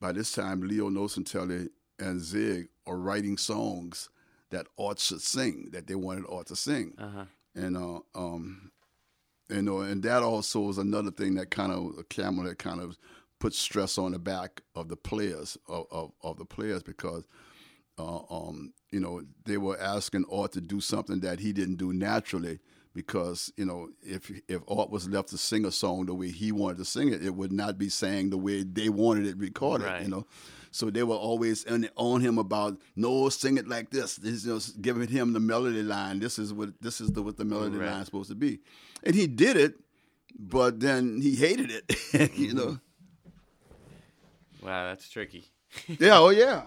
Speaker 4: by this time Leo Nocentelli and Zig are writing songs that Art should sing, that they wanted Art to sing.
Speaker 3: Uh-huh.
Speaker 4: And uh, um, you know, and that also was another thing that kind of a camel that kind of put stress on the back of the players of, of, of the players because uh, um, you know they were asking Art to do something that he didn't do naturally because you know if if Art was left to sing a song the way he wanted to sing it, it would not be sang the way they wanted it recorded.
Speaker 3: Right.
Speaker 4: You know. So they were always on, him about no, sing it like this. This is you know, giving him the melody line. This is what this is the what the melody
Speaker 3: Right.
Speaker 4: line is supposed to be, and he did it, but then he hated it. you know. Mm-hmm.
Speaker 3: Wow, that's tricky.
Speaker 4: Yeah. Oh yeah.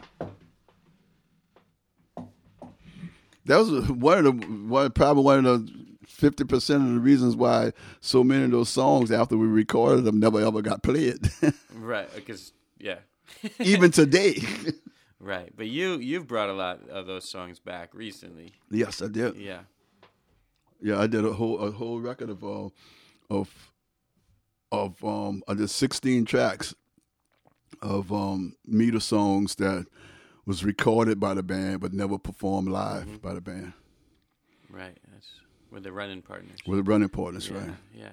Speaker 4: That was one of the one probably one of the fifty percent of the reasons why so many of those songs after we recorded them never ever got played,
Speaker 3: Right, because yeah,
Speaker 4: even today.
Speaker 3: right. But you you've brought a lot of those songs back recently.
Speaker 4: yes, I did.
Speaker 3: Yeah.
Speaker 4: Yeah, I did a whole a whole record of uh, of of um I did sixteen tracks of um meter songs that was recorded by the band but never performed live by the band
Speaker 3: Right. Where the running partners.
Speaker 4: with the running partners,
Speaker 3: yeah,
Speaker 4: right?
Speaker 3: Yeah.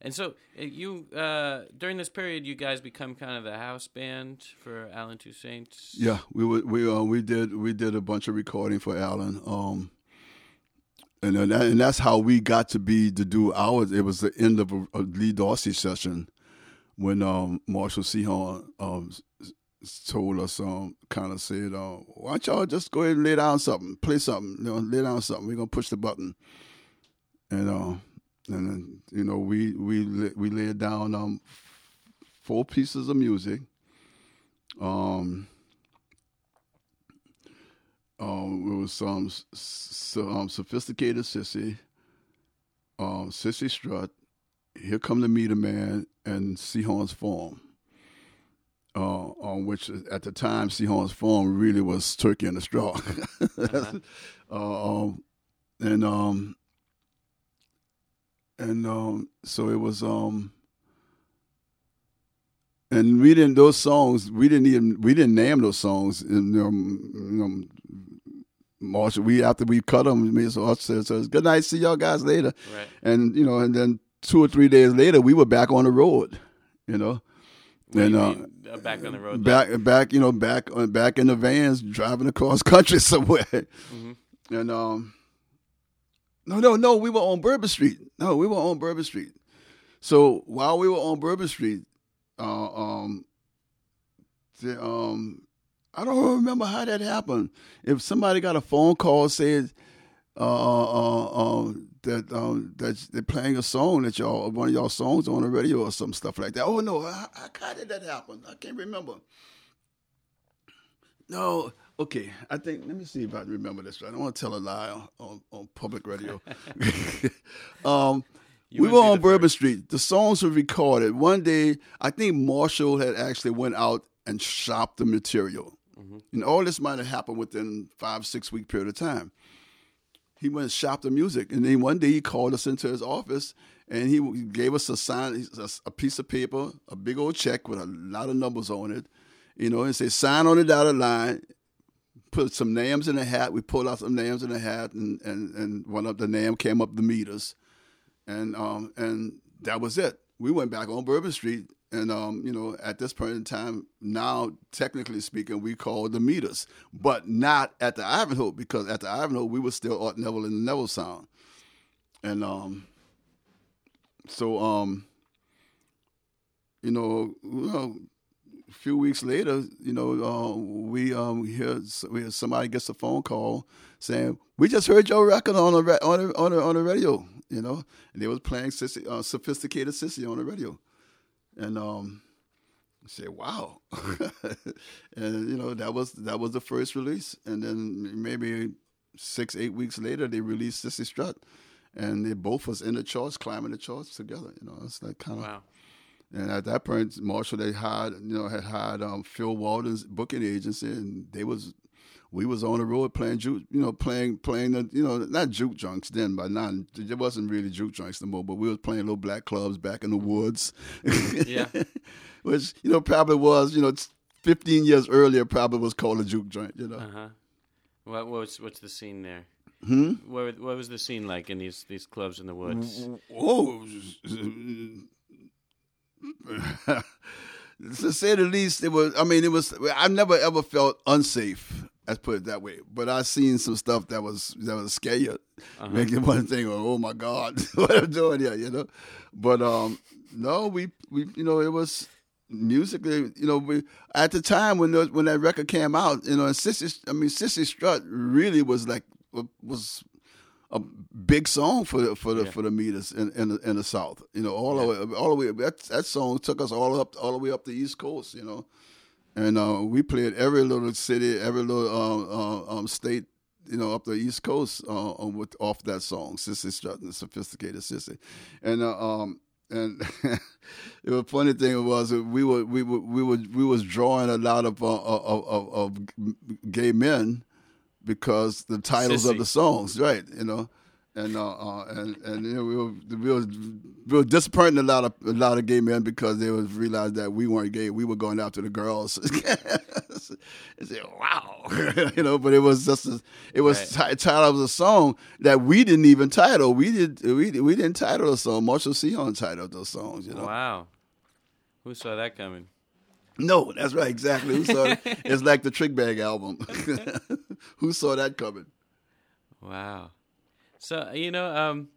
Speaker 3: And so uh, you uh, during this period, you guys become kind of the house band for Allen Toussaint.
Speaker 4: Yeah, we were, we uh, we did we did a bunch of recording for Alan, um, and then that, and that's how we got to be to do ours. It was the end of a, a Lee Dorsey session when um, Marshall Sehorn um, told us, um, kind of said, uh, "Why don't y'all just go ahead and lay down something, play something, you know, lay down something. We're gonna push the button." And uh, and then you know we we we laid down um, four pieces of music. Um, um, it was some um, sophisticated sissy, um, sissy strut. Here come the meter man and Sehorn's Farm. Uh, um, which at the time Sehorn's Farm really was turkey in the straw.
Speaker 3: Uh-huh.
Speaker 4: uh, um, and um, and um, so it was um, and we didn't those songs we didn't even we didn't name those songs. And, um, you know, Marshall, we after we cut them, me and so said, so good night, see y'all guys later.
Speaker 3: Right.
Speaker 4: And you know, and then two or three days later, we were back on the road. You know,
Speaker 3: What
Speaker 4: and uh,
Speaker 3: uh, back on the road.
Speaker 4: back back you know back on back in the vans driving across country somewhere
Speaker 3: Mhm.
Speaker 4: and um no no no we were on bourbon street no we were on bourbon street so while we were on bourbon street uh um the um i don't remember how that happened if somebody got a phone call said uh, uh, uh, that um, that they're playing a song that y'all one of y'all songs on the radio or some stuff like that. Oh no, how did that happen? I can't remember. No, okay. I think let me see if I remember this. right. I don't want to tell a lie on, on, on public radio. um, we were on Bourbon Street. The songs were recorded. One day, I think Marshall had actually went out and shopped the material. And all this might have happened within five, six week period of time. He went and shopped the music, and then one day he called us into his office, and he gave us a sign, a, a piece of paper, a big old check with a lot of numbers on it, you know, and say sign on the dotted line. Put some names in a hat. We pulled out some names in a hat, and and and one of the name came up the meters, and um and that was it. We went back on Bourbon Street, and um you know at this point in time, now technically speaking, we call the meters, but not at the Ivanhoe because at the Ivanhoe we were still Art Neville and the Neville Sound, and um so um you know you know few weeks later, you know, uh, we um hear we somebody gets a phone call saying we just heard your record on the on the, on the, on the radio, you know, and they was playing Sissy, uh, sophisticated sissy on the radio, and um, I said wow, and you know that was that was the first release, and then maybe six eight weeks later they released Sissy Strut, and they both was in the charts, climbing the charts together, you know, it's like kind of.
Speaker 3: Wow.
Speaker 4: And at that point, Marshall they hired, you know, had hired um, Phil Walden's booking agency, and they was, we was on the road playing juke, you know, playing playing the, you know, not juke junks then, but not it wasn't really juke junks no more, but we was playing little black clubs back in the woods.
Speaker 3: Yeah.
Speaker 4: which you know probably was, you know, fifteen years earlier probably was called a juke joint, you know.
Speaker 3: Uh huh. What what's what's the scene there?
Speaker 4: Hmm?
Speaker 3: What what was the scene like in these these clubs in the woods?
Speaker 4: Oh, to say the least, it was. I mean, it was. I never ever felt unsafe. Let's put it that way. But I seen some stuff that was that was scary, make you want to think, "Oh my God, what I'm doing here," you know. But um, no, we we you know it was musically, you know, we at the time when those, when that record came out, you know, and Sissy, I mean, Sissy Strut really was like was a big song for the, for the
Speaker 3: Yeah.
Speaker 4: for the meters in in the, in the South. You know, all the way all the way that that song took us all up all the way up the East Coast. You know, and uh, we played every little city, every little um, uh, um, state. You know, up the East Coast uh, on with off that song, Sissy Strutting, sophisticated Sissy, and uh, um and it was funny thing was we were we were we were we was drawing a lot of uh, of, of, of gay men because the titles
Speaker 3: Sissy.
Speaker 4: of the songs, right? You know, and uh, uh and and you know, we were we were we were disappointing a lot of a lot of gay men because they was realized that we weren't gay. We were going after the girls. say, wow, you know. But it was just a, it was
Speaker 3: Right.
Speaker 4: of a song that we didn't even title. We did we we didn't title the song. Marshall Sehorn titled those songs. You know.
Speaker 3: Wow. Who saw that coming?
Speaker 4: No, that's right, exactly. Who saw it? It's like the Trick Bag album. Who saw that coming?
Speaker 3: Wow. So you know, um,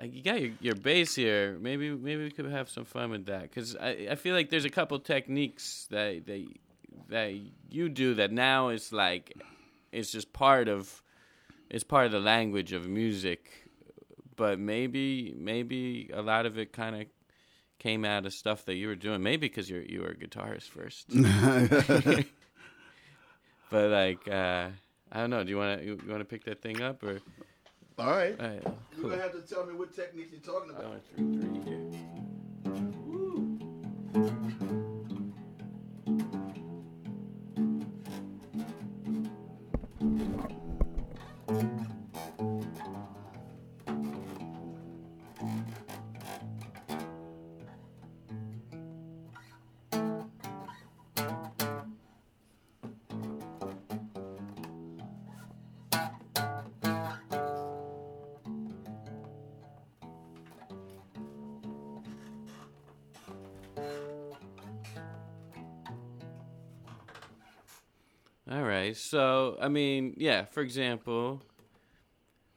Speaker 3: uh, you got your, your bass here. Maybe maybe we could have some fun with that because I, I feel like there's a couple techniques that that that you do that now is like it's just part of it's part of the language of music, but maybe maybe a lot of it kind of came out of stuff that you were doing. Maybe because you you were a guitarist first. but like uh, I don't know. Do you want to you, want to pick that thing up or?
Speaker 4: All right.
Speaker 3: All right,
Speaker 4: You're gonna have to tell me what technique you're talking about.
Speaker 3: went through three Right. So, I mean, yeah, for example,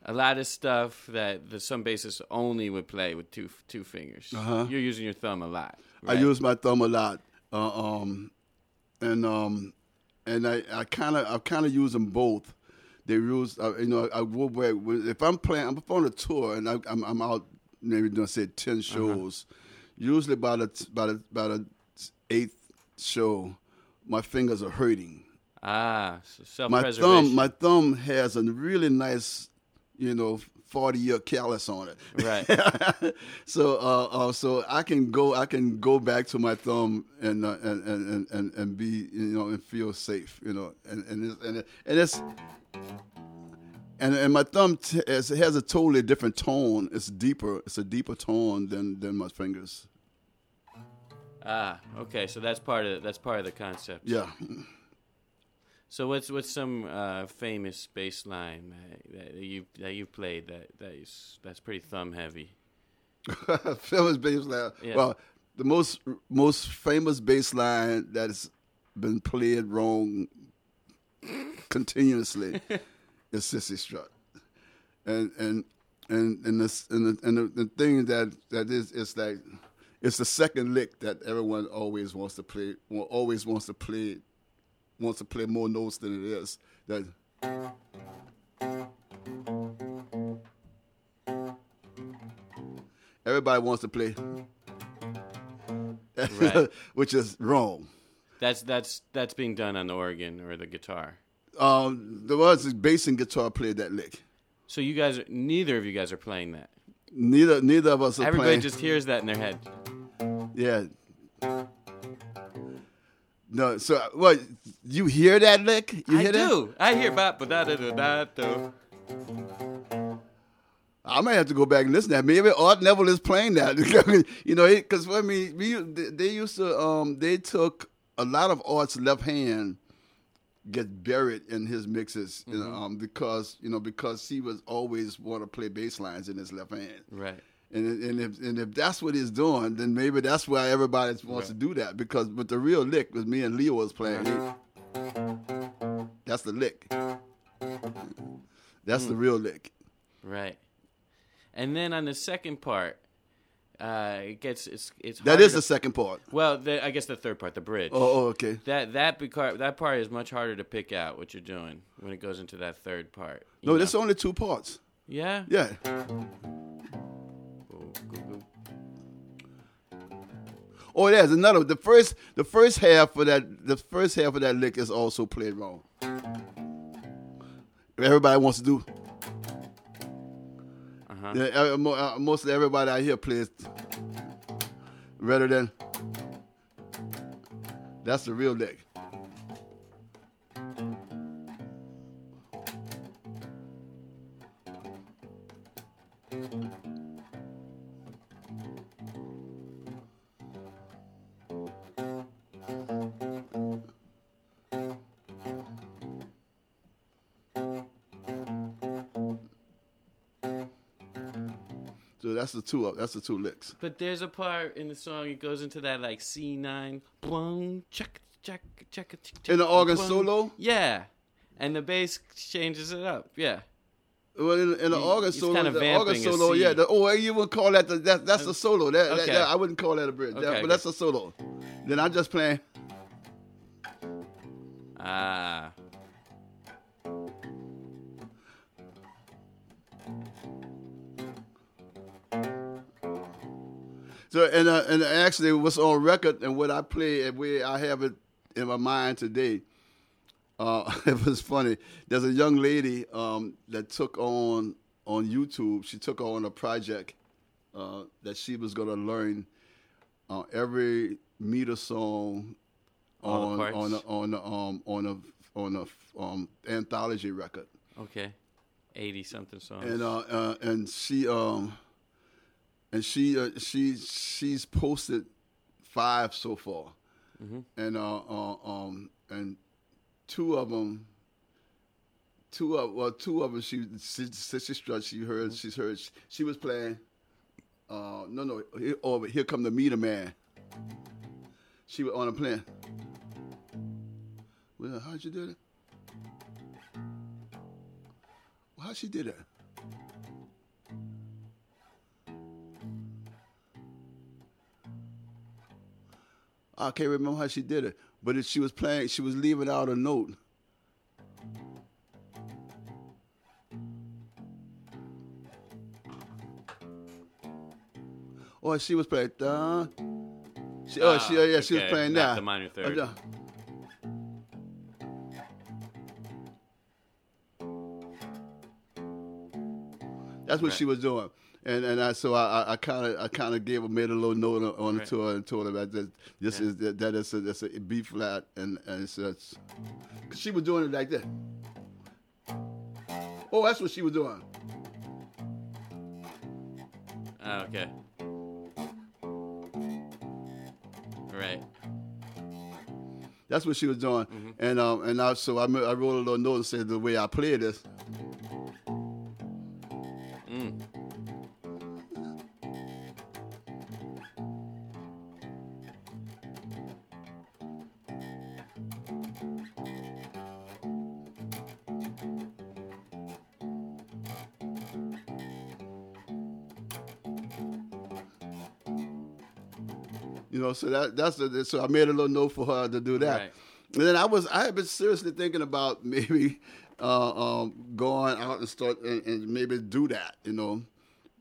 Speaker 3: a lot of stuff that the some bassists only would play with two two fingers.
Speaker 4: Uh-huh.
Speaker 3: You're using your thumb a lot.
Speaker 4: I use my thumb a lot, uh, um, and um, and I, I kind of I kind of use them both. They use uh, you know I go back when- if I'm playing I'm on a tour and I, I'm I'm out maybe doing say ten shows. Usually by the by the by the eighth show, my fingers are hurting.
Speaker 3: Ah, self
Speaker 4: My thumb my thumb has a really nice you know forty year callus on it.
Speaker 3: Right.
Speaker 4: so uh, uh, so I can go I can go back to my thumb and uh, and, and, and, and be you know and feel safe you know and and it's, and, it, and it's and and my thumb t- it has a totally different tone. It's deeper. It's a deeper tone than than my fingers.
Speaker 3: Ah, okay. So that's part of that's part of the concept.
Speaker 4: Yeah.
Speaker 3: So what's what's some uh, famous bass line that, that you that you played that that is that's pretty thumb heavy?
Speaker 4: famous bass line.
Speaker 3: Yeah.
Speaker 4: Well, the most most famous bass line that has been played wrong continuously is Sissy Strut, and and and and this and the, and the, the thing that that is is like it's the second lick that everyone always wants to play. Always wants to play, wants to play more notes than it is. That everybody wants to play,
Speaker 3: Right.
Speaker 4: which is wrong.
Speaker 3: That's that's that's being done on the organ or the guitar.
Speaker 4: Um, the ones that bass and guitar played that lick.
Speaker 3: So you guys, neither of you guys are playing that.
Speaker 4: Neither neither of us are
Speaker 3: Everybody
Speaker 4: playing.
Speaker 3: just hears that in their head.
Speaker 4: yeah. No, so what? You hear that lick? You
Speaker 3: I
Speaker 4: hear that?
Speaker 3: do. I hear ba ba da da da da da.
Speaker 4: I might have to go back and listen to that. Maybe Art Neville is playing that. you know, because I mean, we, they used to. Um, they took a lot of Art's left hand get buried in his mixes, you know, um, because you know because he was always want to play bass lines in his left hand.
Speaker 3: Right.
Speaker 4: And, and if and if that's what he's doing, then maybe that's why everybody wants to do that. Because but the real lick was me and Leo was playing. That's the lick. That's the real lick.
Speaker 3: Right. And then on the second part, uh, it gets it's it's
Speaker 4: That is
Speaker 3: to-
Speaker 4: the second part.
Speaker 3: well. The, I guess the third part, the bridge.
Speaker 4: Oh, oh, okay.
Speaker 3: That that becar- that part is much harder to pick out what you're doing when it goes into that third part.
Speaker 4: No,
Speaker 3: know?
Speaker 4: there's only two parts.
Speaker 3: yeah.
Speaker 4: Yeah. Oh, there's another. The first, the first half of that, the first half of that lick is also played wrong. Everybody wants to do.
Speaker 3: Uh-huh.
Speaker 4: Yeah, uh, uh, most of everybody out here plays rather than. That's the real lick. The two. Up. That's the two licks.
Speaker 3: But there's a part in the song it goes into that like C nine, boom, check, check, check, check.
Speaker 4: In the organ solo?
Speaker 3: Yeah, and the bass changes it up. Yeah.
Speaker 4: Well, in, in the
Speaker 3: He-
Speaker 4: organ solo,
Speaker 3: kinda
Speaker 4: the organ
Speaker 3: a
Speaker 4: solo, yeah. The, oh, you would call that the, that, that's the solo. That, that-
Speaker 3: Okay.
Speaker 4: that- I wouldn't call that a bridge, That-
Speaker 3: Okay,
Speaker 4: but
Speaker 3: okay.
Speaker 4: that's a solo. Then I'm just playing.
Speaker 3: Ah.
Speaker 4: So and uh, and actually, what's on record and what I play and where I have it in my mind today. Uh, it was funny. There's a young lady um, that took on on YouTube. She took on a project uh, that she was going to learn uh, every meter song on on a, on a, um on a on a um, anthology record.
Speaker 3: Okay. Eighty something songs.
Speaker 4: and uh, uh and she um and she uh, she she's posted five so far, mm-hmm. and uh, uh, um, and two of them, two of well, two of them she she she, she, struck, she heard mm-hmm. she's heard she, she, was playing. Uh, no, no, here, oh, here come the meter man. She was on a plane. Well, how'd you do that? Well, how she did that? I can't remember how she did it, but if she was playing, she was leaving out a note. Oh, she was playing. Uh, she, oh, she, oh, yeah, she was
Speaker 3: okay,
Speaker 4: playing
Speaker 3: not
Speaker 4: that.
Speaker 3: the minor third.
Speaker 4: Uh, That's what
Speaker 3: Right.
Speaker 4: she was doing, and and I so I I kind of I kind of gave her made a little note on,
Speaker 3: Right.
Speaker 4: to her and told her that this, this
Speaker 3: Yeah.
Speaker 4: is that, that is a, that's a B flat and and it's, it's cause she was doing it like that. Oh, that's what she was doing.
Speaker 3: Oh, okay. Right.
Speaker 4: That's what she was doing,
Speaker 3: Mm-hmm.
Speaker 4: and um and I so I, I wrote a little note and said the way I play this. You know, so that that's the, so I made a little note for her to do that.
Speaker 3: Right.
Speaker 4: And then I was I had been seriously thinking about maybe uh, um, going out and start and, and maybe do that. You know.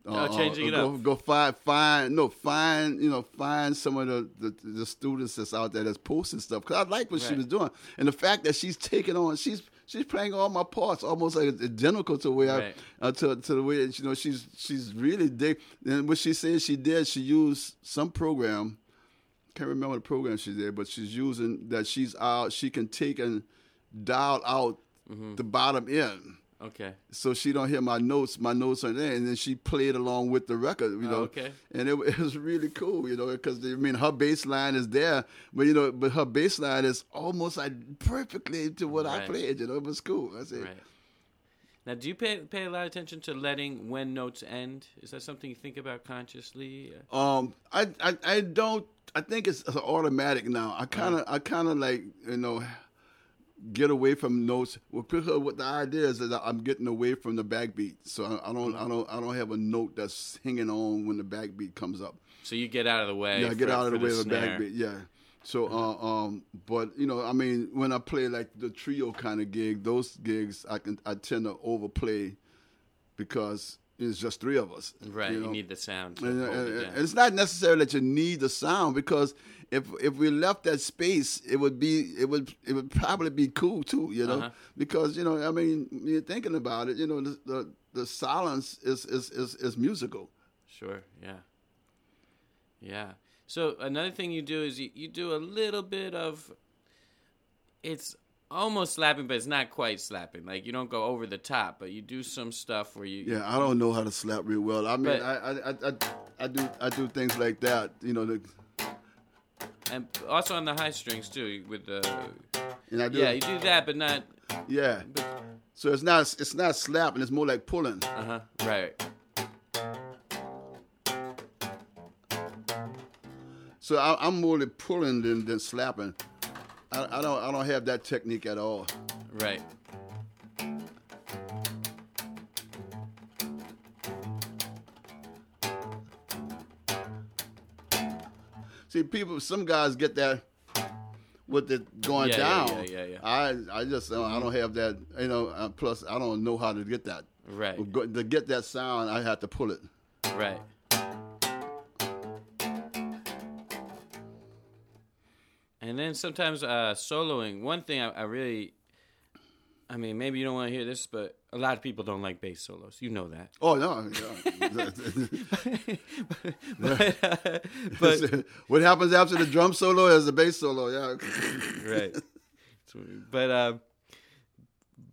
Speaker 4: Uh,
Speaker 3: Oh, changing it
Speaker 4: go,
Speaker 3: up.
Speaker 4: Go find find no find you know find some of the, the, the students that's out there that's posting stuff because I like what she was doing and the fact that she's taking on she's she's playing all my parts almost like identical to where
Speaker 3: Right.
Speaker 4: I uh, to to the way you know she's she's really dig and what she said she did she used some program can't remember the program she did, but she's using that she's out. She can take and dial out
Speaker 3: Mm-hmm.
Speaker 4: the bottom end,
Speaker 3: Okay.
Speaker 4: so she don't hear my notes. My notes are there, and then she played along with the record. You
Speaker 3: Oh,
Speaker 4: know,
Speaker 3: okay.
Speaker 4: and it, it was really cool. You know, because I mean her bass line is there, but you know, but her bass line is almost like perfectly to what I played. You know, it was cool. That's it.
Speaker 3: Right. Now, do you pay pay a lot of attention to letting when notes end? Is that something you think about consciously?
Speaker 4: Um, I, I, I don't. I think it's automatic now. I kind of, I kind of like you know, get away from notes. Well, what the idea is that I'm getting away from the backbeat, so I, I don't, I don't, I don't have a note that's hanging on when the backbeat comes up.
Speaker 3: So you get out of the way.
Speaker 4: Yeah, get
Speaker 3: for-
Speaker 4: out of the way of the backbeat. Yeah. So, uh, um, but you know, I mean, when I play like the trio kind of gig, those gigs I can, I tend to overplay because it's just three of us.
Speaker 3: Right. You,
Speaker 4: know?
Speaker 3: need the sound.
Speaker 4: And, and- and it's not necessarily that you need the sound because if if we left that space, it would be it would it would probably be cool too, you know,
Speaker 3: Uh-huh.
Speaker 4: because you know I mean you're thinking about it, you know the the, the silence is, is is is musical.
Speaker 3: Sure. Yeah. Yeah. So another thing you do is you, you do a little bit of. It's almost slapping, but it's not quite slapping. Like you don't go over the top, but you do some stuff where you.
Speaker 4: Yeah, I don't know how to slap real well. I mean,
Speaker 3: But-
Speaker 4: I, I I I I do I do things like that, you know, the,
Speaker 3: And also on the high strings too, with the.
Speaker 4: and I do
Speaker 3: Yeah, you do that, but not.
Speaker 4: yeah. So it's not it's not slapping, it's more like pulling.
Speaker 3: Uh huh. Right.
Speaker 4: So I, I'm more like pulling than, than slapping. I, I don't I don't have that technique at all.
Speaker 3: Right.
Speaker 4: See, people, some guys get that with it going
Speaker 3: Yeah, yeah,
Speaker 4: down.
Speaker 3: yeah, yeah, yeah.
Speaker 4: I, I just, uh, I don't have that. You know. Uh, plus, I don't know how to get that.
Speaker 3: Right.
Speaker 4: To get that sound, I have to pull it.
Speaker 3: Right. And then sometimes uh, soloing. One thing I, I really, I mean, maybe you don't want to hear this, but a lot of people don't like bass solos. You know that.
Speaker 4: Oh no. yeah.
Speaker 3: but, uh, but
Speaker 4: what happens after the drum solo is the bass solo. Yeah.
Speaker 3: right. But uh,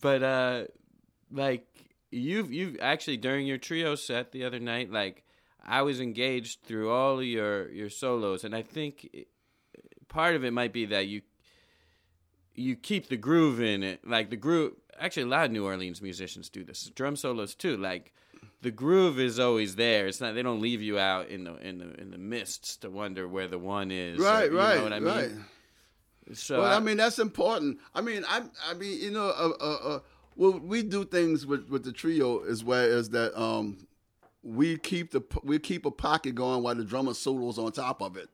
Speaker 3: but uh, like you've you've actually during your trio set the other night, like I was engaged through all of your your solos, and I think part of it might be that you you keep the groove in it, like the groove. Actually, a lot of New Orleans musicians do this. Drum solos too, like. The groove is always there. It's not. They don't leave you out in the in the in the mists to wonder where the one is. or-
Speaker 4: Right.
Speaker 3: you
Speaker 4: right.
Speaker 3: Know what I mean?
Speaker 4: right.
Speaker 3: So
Speaker 4: Well,
Speaker 3: I-
Speaker 4: I mean that's important. I mean, I, I mean, you know, uh, uh, uh, Well, we do things with, with the trio as well as that. Um, we keep the we keep a pocket going while the drummer solos on top of it.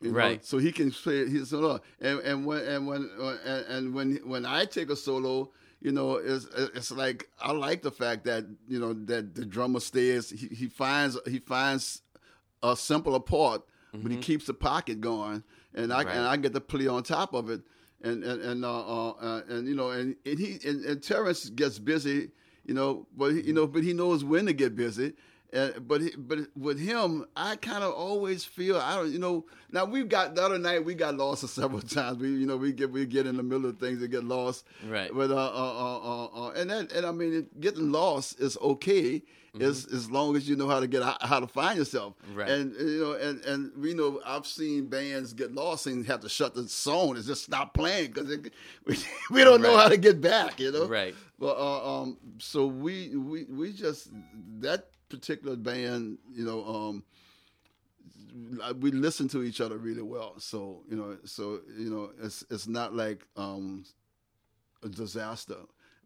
Speaker 4: You know,
Speaker 3: Right.
Speaker 4: so he can play his solo, and and when and when uh, and, and when when I take a solo, you know, it's it's like I like the fact that you know that the drummer stays. He, he finds he finds a simpler part, but he keeps the pocket going, and I
Speaker 3: Right.
Speaker 4: and I get to play on top of it, and and and uh, uh, uh, and you know, and, and he and, and Terrence gets busy, you know, but he, you know, but he knows when to get busy. Uh, but but with him, I kind of always feel I don't you know. Now we've got the other night we got lost several times. We you know we get we get in the middle of things and get lost.
Speaker 3: Right.
Speaker 4: But uh uh uh, uh, uh and that and I mean it- getting lost is okay. As as long as you know how to get how to find yourself.
Speaker 3: Mm-hmm. Right.
Speaker 4: And you know and and we know I've seen bands get lost and have to shut the song and just stop playing because we, we don't know how to get back. You know.
Speaker 3: Right.
Speaker 4: But uh, um, so we we we just that particular band, you know, um, we listen to each other really well. So you know, so you know, it's it's not like um, a disaster.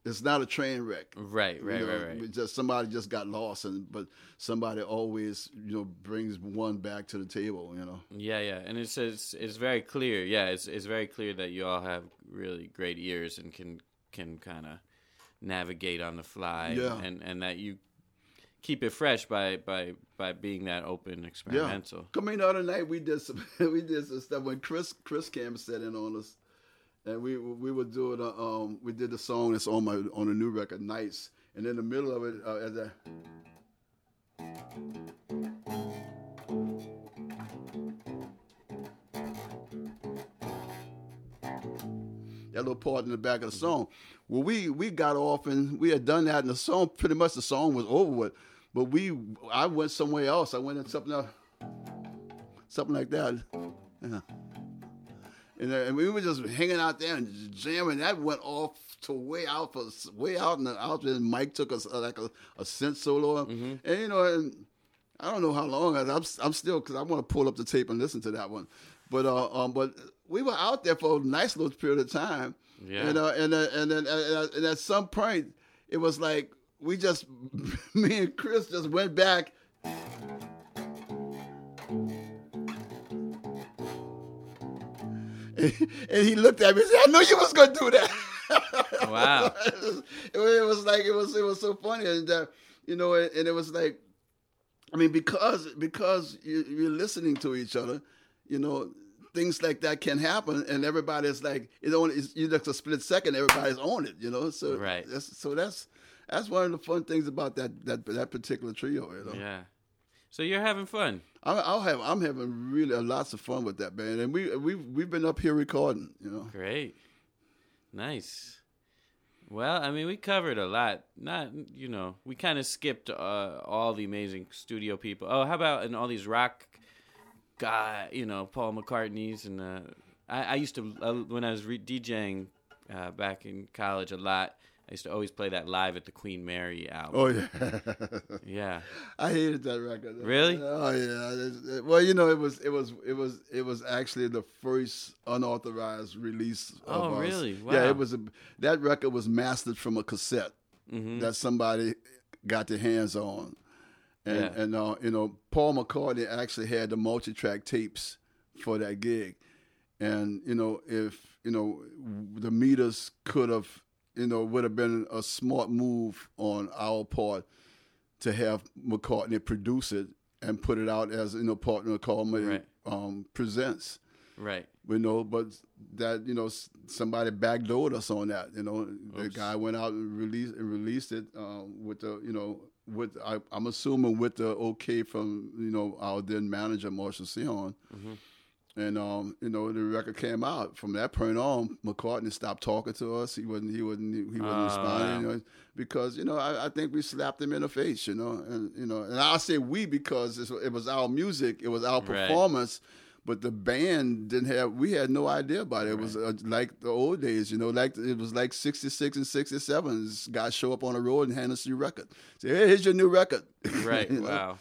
Speaker 4: It's not a train wreck.
Speaker 3: Right,
Speaker 4: You
Speaker 3: right,
Speaker 4: know,
Speaker 3: right, right.
Speaker 4: Just somebody just got lost, and but somebody always you know brings one back to the table. You know.
Speaker 3: Yeah, yeah, and it's it's it's very clear. Yeah, it's it's very clear that you all have really great ears and can can kind of navigate on the fly.
Speaker 4: Yeah.
Speaker 3: and and that you keep it fresh by by by being that open experimental.
Speaker 4: Come in the other night we did some we did some stuff when Chris Chris came set in on us, and we we were doing a, um we did the song that's on my on the new record Nights, and in the middle of it uh, as a that little part in the back of the song. Well, we we got off and we had done that, and the song pretty much the song was over with. But we, I went somewhere else. I went in something else, something like that. Yeah. And, uh, and we were just hanging out there and jamming. That went off to way out for way out in the out. And Mike took us like a, a synth solo, and you know, and I don't know how long. I'm I'm still because I want to pull up the tape and listen to that one. But uh, um, but we were out there for a nice little period of time.
Speaker 3: Yeah.
Speaker 4: And uh, and uh, and then and, uh, and at some point, it was like we just me and Chris just went back. And he looked at me and said, "I knew you was gonna do that."
Speaker 3: Wow.
Speaker 4: it, was, it was like it was it was so funny, and uh, you know, and it was like, I mean, because because you, you're listening to each other, you know, things like that can happen, and everybody's like, it only it's, you just a split second, everybody's on it, you know. So
Speaker 3: Right.
Speaker 4: That's, so that's that's one of the fun things about that that that particular trio, you know.
Speaker 3: Yeah. So you're having fun.
Speaker 4: I, I'll have I'm having really lots of fun with that band, and we we we've been up here recording, you know.
Speaker 3: Great. Nice. Well, I mean, we covered a lot. Not, you know, we kind of skipped uh, all the amazing studio people. Oh, how about and all these rock guy, you know, Paul McCartney's and uh, I, I used to uh, when I was re- DJing uh, back in college a lot. I used to always play that live at the Queen Mary album.
Speaker 4: Oh yeah.
Speaker 3: Yeah.
Speaker 4: I hated that record.
Speaker 3: Really?
Speaker 4: Oh yeah. Well, you know, it was it was it was it was actually the first unauthorized release. Of
Speaker 3: Oh,
Speaker 4: us.
Speaker 3: really?
Speaker 4: Yeah,
Speaker 3: Wow.
Speaker 4: it was a that record was mastered from a cassette
Speaker 3: Mm-hmm.
Speaker 4: that somebody got their hands on, and
Speaker 3: Yeah.
Speaker 4: and uh, you know, Paul McCartney actually had the multi-track tapes for that gig, and you know, if you know, the meters could have, you know, would have been a smart move on our part to have McCartney produce it and put it out as you know partner McCartney
Speaker 3: Right.
Speaker 4: um, presents.
Speaker 3: Right.
Speaker 4: You know, but that you know somebody backdoored us on that. You know, the guy went out and released and released it um, with the you know with I, I'm assuming with the okay from you know our then manager Marshall Sehorn. And um, you know the record came out. From that point on, McCartney stopped talking to us. He wasn't. He wasn't. He wasn't
Speaker 3: Oh,
Speaker 4: responding. You know, because you know I, I think we slapped him in the face. You know, and you know, and I say we because it's, it was our music. It was our
Speaker 3: Right.
Speaker 4: performance. But the band didn't have. We had no idea about it. It was uh, like the old days, you know. Like it was like '66 and '67. Guys show up on the road and hand us your record. Say, hey, here's your new record.
Speaker 3: Right.
Speaker 4: You know?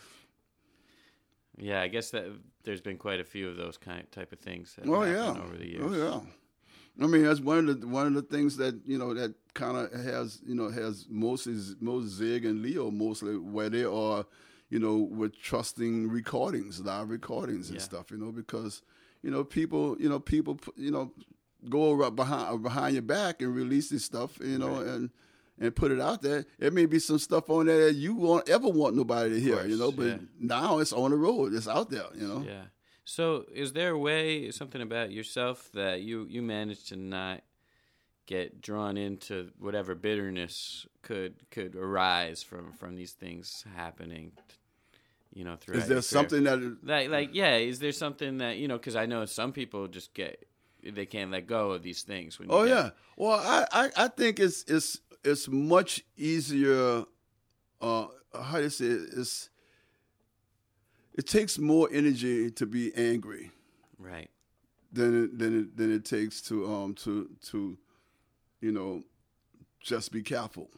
Speaker 3: Yeah, I guess that there's been quite a few of those kind type of things. That
Speaker 4: Oh yeah.
Speaker 3: over the oh, years.
Speaker 4: Oh yeah. I mean, that's one of the one of the things that you know that kind of has you know has most is most Zig and Leo mostly where they are, you know, with trusting recordings, live recordings and
Speaker 3: Yeah.
Speaker 4: stuff. You know, because you know people, you know people, you know, go right behind behind your back and release this stuff. You know,
Speaker 3: Right.
Speaker 4: and and put it out there. It may be some stuff on there that you won't ever want nobody to hear. You know, but
Speaker 3: yeah.
Speaker 4: now it's on the road. It's out there. You know.
Speaker 3: Yeah. So, is there a way, something about yourself that you you managed to not get drawn into whatever bitterness could could arise from from these things happening? You know, throughout.
Speaker 4: Is there something that
Speaker 3: like like yeah? Is there something that you know? Because I know some people just get they can't let go of these things.
Speaker 4: Oh yeah. Well, I, I, I think it's it's it's much easier. Uh, how do you say it? It's it takes more energy to be angry
Speaker 3: right.
Speaker 4: than it, than it, than it takes to um to to you know just be careful.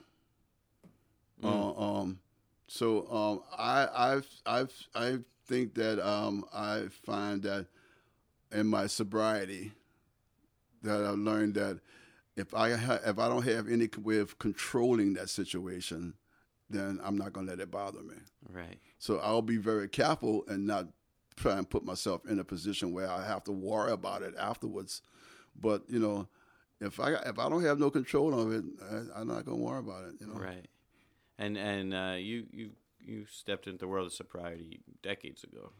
Speaker 4: Uh, um, so um, I I've I've I think that um, I find that in my sobriety that I've learned that if I ha- if I don't have any way of controlling that situation, then I'm not gonna let it bother me.
Speaker 3: Right.
Speaker 4: So I'll be very careful and not try and put myself in a position where I have to worry about it afterwards. But you know, if I if I don't have no control of it, I, I'm not gonna worry about it. You know,
Speaker 3: Right. And and uh, you you you stepped into the world of sobriety decades ago.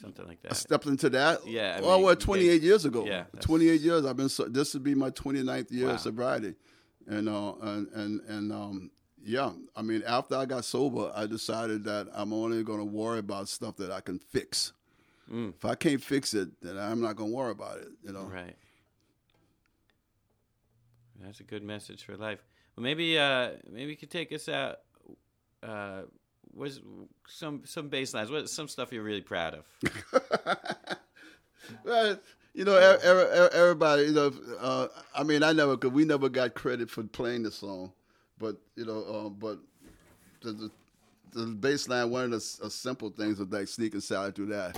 Speaker 3: Something like that.
Speaker 4: I stepped into that.
Speaker 3: Yeah, I
Speaker 4: well,
Speaker 3: mean,
Speaker 4: well, 28 years ago.
Speaker 3: yeah,
Speaker 4: 28 years. I've been. So, this would be my 29th year
Speaker 3: Wow.
Speaker 4: of sobriety, and uh, and and and um, yeah. I mean, after I got sober, I decided that I'm only going to worry about stuff that I can fix.
Speaker 3: Mm.
Speaker 4: If I can't fix it, then I'm not going to worry about it. You know.
Speaker 3: Right. That's a good message for life. Well, maybe uh, maybe you could take us out. Uh, was some some baselines? What some stuff you're really proud of?
Speaker 4: Well, you know, e- e- e- everybody. You know, uh, I mean, I never, cause we never got credit for playing the song, but you know, uh, but the, the the bass line, one of the uh, simple things was like sneaking Sally through that.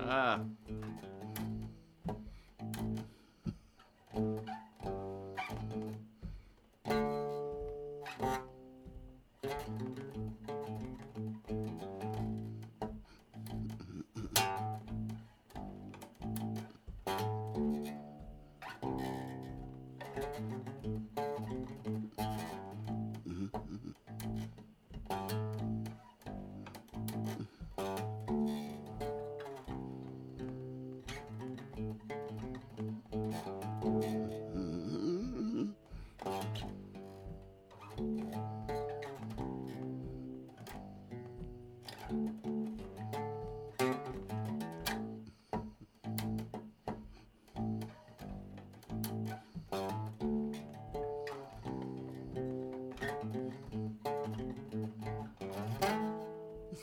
Speaker 3: Ah,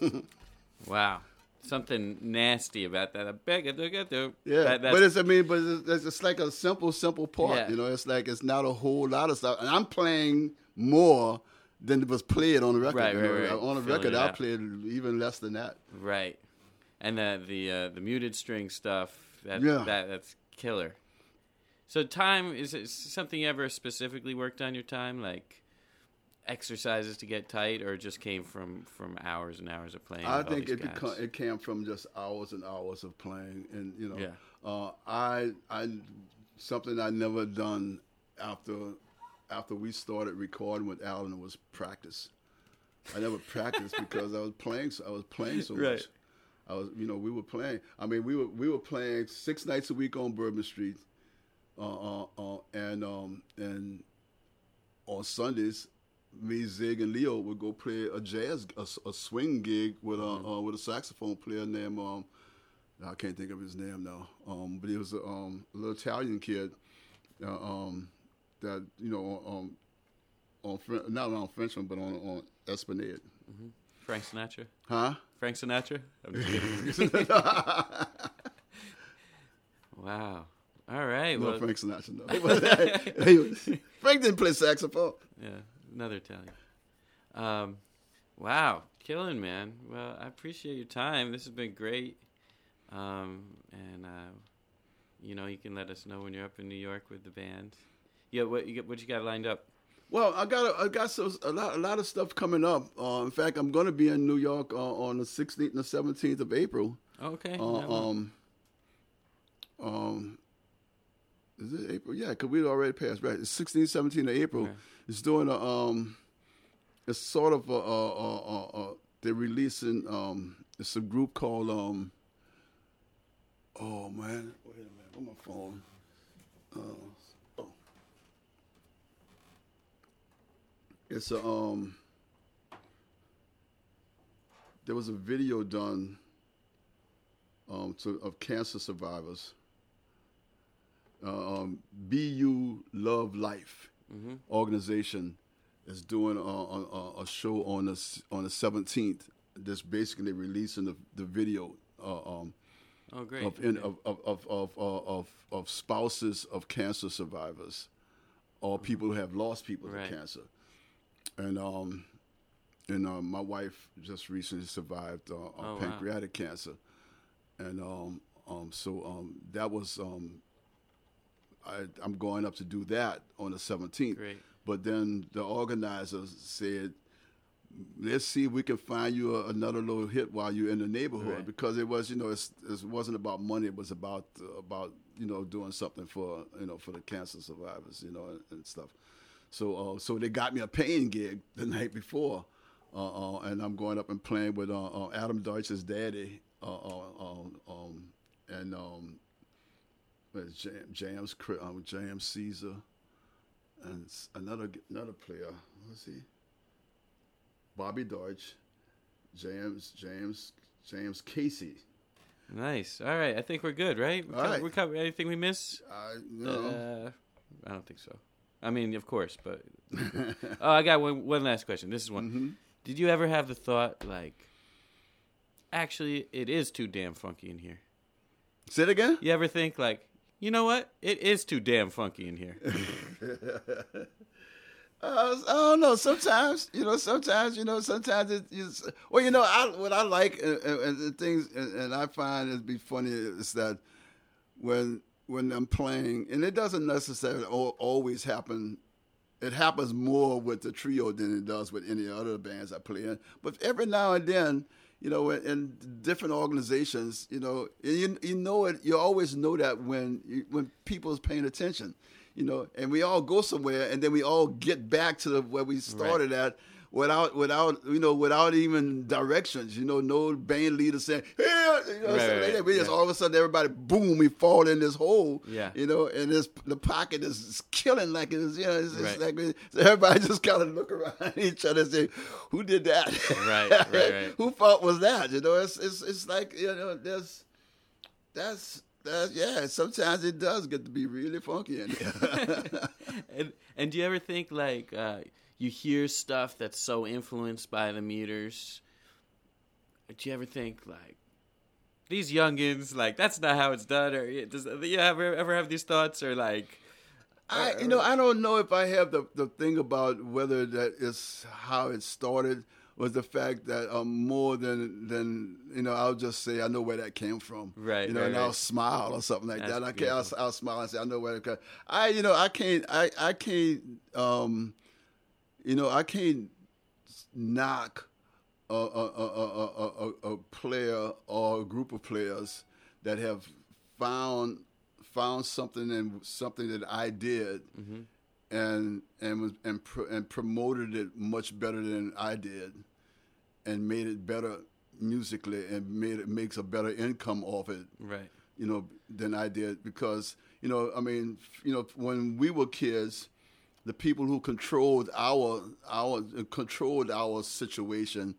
Speaker 3: wow. Something nasty about that. I beg it. Look at the
Speaker 4: Yeah,
Speaker 3: That,
Speaker 4: but it's I mean, but it's, it's, it's like a simple, simple part.
Speaker 3: Yeah.
Speaker 4: You know, it's like it's not a whole lot of stuff, and I'm playing more than it was played on the record.
Speaker 3: Right,
Speaker 4: you
Speaker 3: right,
Speaker 4: know?
Speaker 3: right.
Speaker 4: On the
Speaker 3: Filling
Speaker 4: record, I played even less than that.
Speaker 3: right, and the the uh, the muted string stuff. That,
Speaker 4: Yeah.
Speaker 3: that that's killer. So time is it something you ever specifically worked on your time, like exercises to get tight, or just came from from hours and hours of playing?
Speaker 4: I think it beco- it came from just hours and hours of playing, and you know,
Speaker 3: Yeah.
Speaker 4: uh, I I something I never done after after we started recording with Allen was practice. I never practiced because I was playing. So, I was playing so
Speaker 3: Right.
Speaker 4: much. I was, you know, we were playing. I mean, we were we were playing six nights a week on Bourbon Street, uh, uh, uh, and um, and on Sundays, me, Zig, and Leo would go play a jazz, a swing gig with a uh, with a saxophone player named um, I can't think of his name now, um, but he was a, um, little Italian kid, uh, um, that you know, um, on not on Frenchmen, but on on Esplanade,
Speaker 3: Frank Sinatra.
Speaker 4: huh?
Speaker 3: Frank Sinatra. Wow. All right.
Speaker 4: No,
Speaker 3: well,
Speaker 4: Frank Sinatra, no. But, he was- Frank didn't play saxophone.
Speaker 3: Yeah, another Italian. Um, Wow, killing, man. Well, I appreciate your time. This has been great. Um, and uh, you know, you can let us know when you're up in New York with the band. Yeah, what you got, what you got lined up?
Speaker 4: Well, I got a, I got so, a lot a lot of stuff coming up. Uh, in fact, I'm going to be in New York uh, on the 16th and the 17th of April.
Speaker 3: Okay.
Speaker 4: Uh, um, um, is it April? Yeah, because we'd already passed right. It's 16, 17 of April.
Speaker 3: Okay.
Speaker 4: It's doing a um, it's sort of a, a, a, a, they're releasing um, it's a group called um, oh man, wait a minute, where my phone? Uh, oh, it's a um, there was a video done um, to, of cancer survivors. Uh, um, BU Love Life organization is doing a, a, a- show on the on the seventeenth. That's basically releasing the, the video uh, um,
Speaker 3: oh, great.
Speaker 4: of, in, of, of, of, of, of, of, of spouses of cancer survivors or people who have lost people
Speaker 3: Right.
Speaker 4: to cancer. And um, and uh, my wife just recently survived uh,
Speaker 3: Oh,
Speaker 4: uh,
Speaker 3: wow.
Speaker 4: pancreatic cancer, and um, um, so um, that was um, I, I'm going up to do that on the 17th.
Speaker 3: Great.
Speaker 4: But then the organizers said, let's see if we can find you a, another little hit while you're in the neighborhood
Speaker 3: Right.
Speaker 4: because it was, you know, it's, it wasn't about money. It was about about you know doing something for you know for the cancer survivors, you know, and, and stuff. So uh, so they got me a paying gig the night before, uh, uh, and I'm going up and playing with uh, uh, Adam Deutsch's daddy, uh, uh, um, um, and um, with Jam, James Cri- um, James Caesar, and another another player. What's he? Bobby Deutsch, James James James Casey.
Speaker 3: Nice. All right. I think we're good, right? We
Speaker 4: All right.
Speaker 3: We covered anything we miss?
Speaker 4: You know.
Speaker 3: Uh, I don't think so. I mean, of course, but oh, I got one. One last question. This is one.
Speaker 4: Mm-hmm.
Speaker 3: Did you ever have the thought, like, actually, it is too damn funky in here?
Speaker 4: Say it again.
Speaker 3: You ever think, like, you know what? It is too damn funky in here.
Speaker 4: Uh, I don't know. Sometimes, you know, sometimes, you know, sometimes it is. Well, you know, I, what I like and, and, and things, and, and I find it be funny is that when when I'm playing, and it doesn't necessarily always happen. It happens more with the trio than it does with any other bands I play in. But every now and then, you know, in, in different organizations, you know, and you you know it. You always know that when you, when people's paying attention, you know, and we all go somewhere, and then we all get back to the, where we started at. Without, without, you know, without even directions, you know, no band leader saying, "Hey," you know,
Speaker 3: Right,
Speaker 4: something like that. we just all of a sudden everybody, boom, we fall in this hole,
Speaker 3: Yeah.
Speaker 4: you know, and this the pocket is killing like it is, you know, it's, it's
Speaker 3: Right.
Speaker 4: like so everybody just kind of look around each other and say, "Who did that?
Speaker 3: Right, right, right.
Speaker 4: Who fault was that?" You know, it's it's it's like you know, there's that's that's yeah. Sometimes it does get to be really funky in there.
Speaker 3: and and do you ever think like uh, you hear stuff that's so influenced by the meters? Do you ever think like these youngins like that's not how it's done, or does do you ever ever have these thoughts, or like
Speaker 4: I, you know, I don't know if I have the, the thing about whether that is how it started was the fact that um, more than than you know, I'll just say I know where that came from,
Speaker 3: Right,
Speaker 4: You know,
Speaker 3: right,
Speaker 4: and I'll
Speaker 3: right.
Speaker 4: smile or something like
Speaker 3: That's
Speaker 4: that. I can I'll. I'll smile and say I know where it came. I you know I can't I I can't um, you know I can't knock a a, a, a, a, a, a player or a group of players that have found found something and something that I did mm-hmm. and and was and pro, and promoted it much better than I did and made it better musically and made it makes a better income off it
Speaker 3: right?
Speaker 4: you know, than I did because you know, I mean, you know, when we were kids, the people who controlled our our controlled our situation,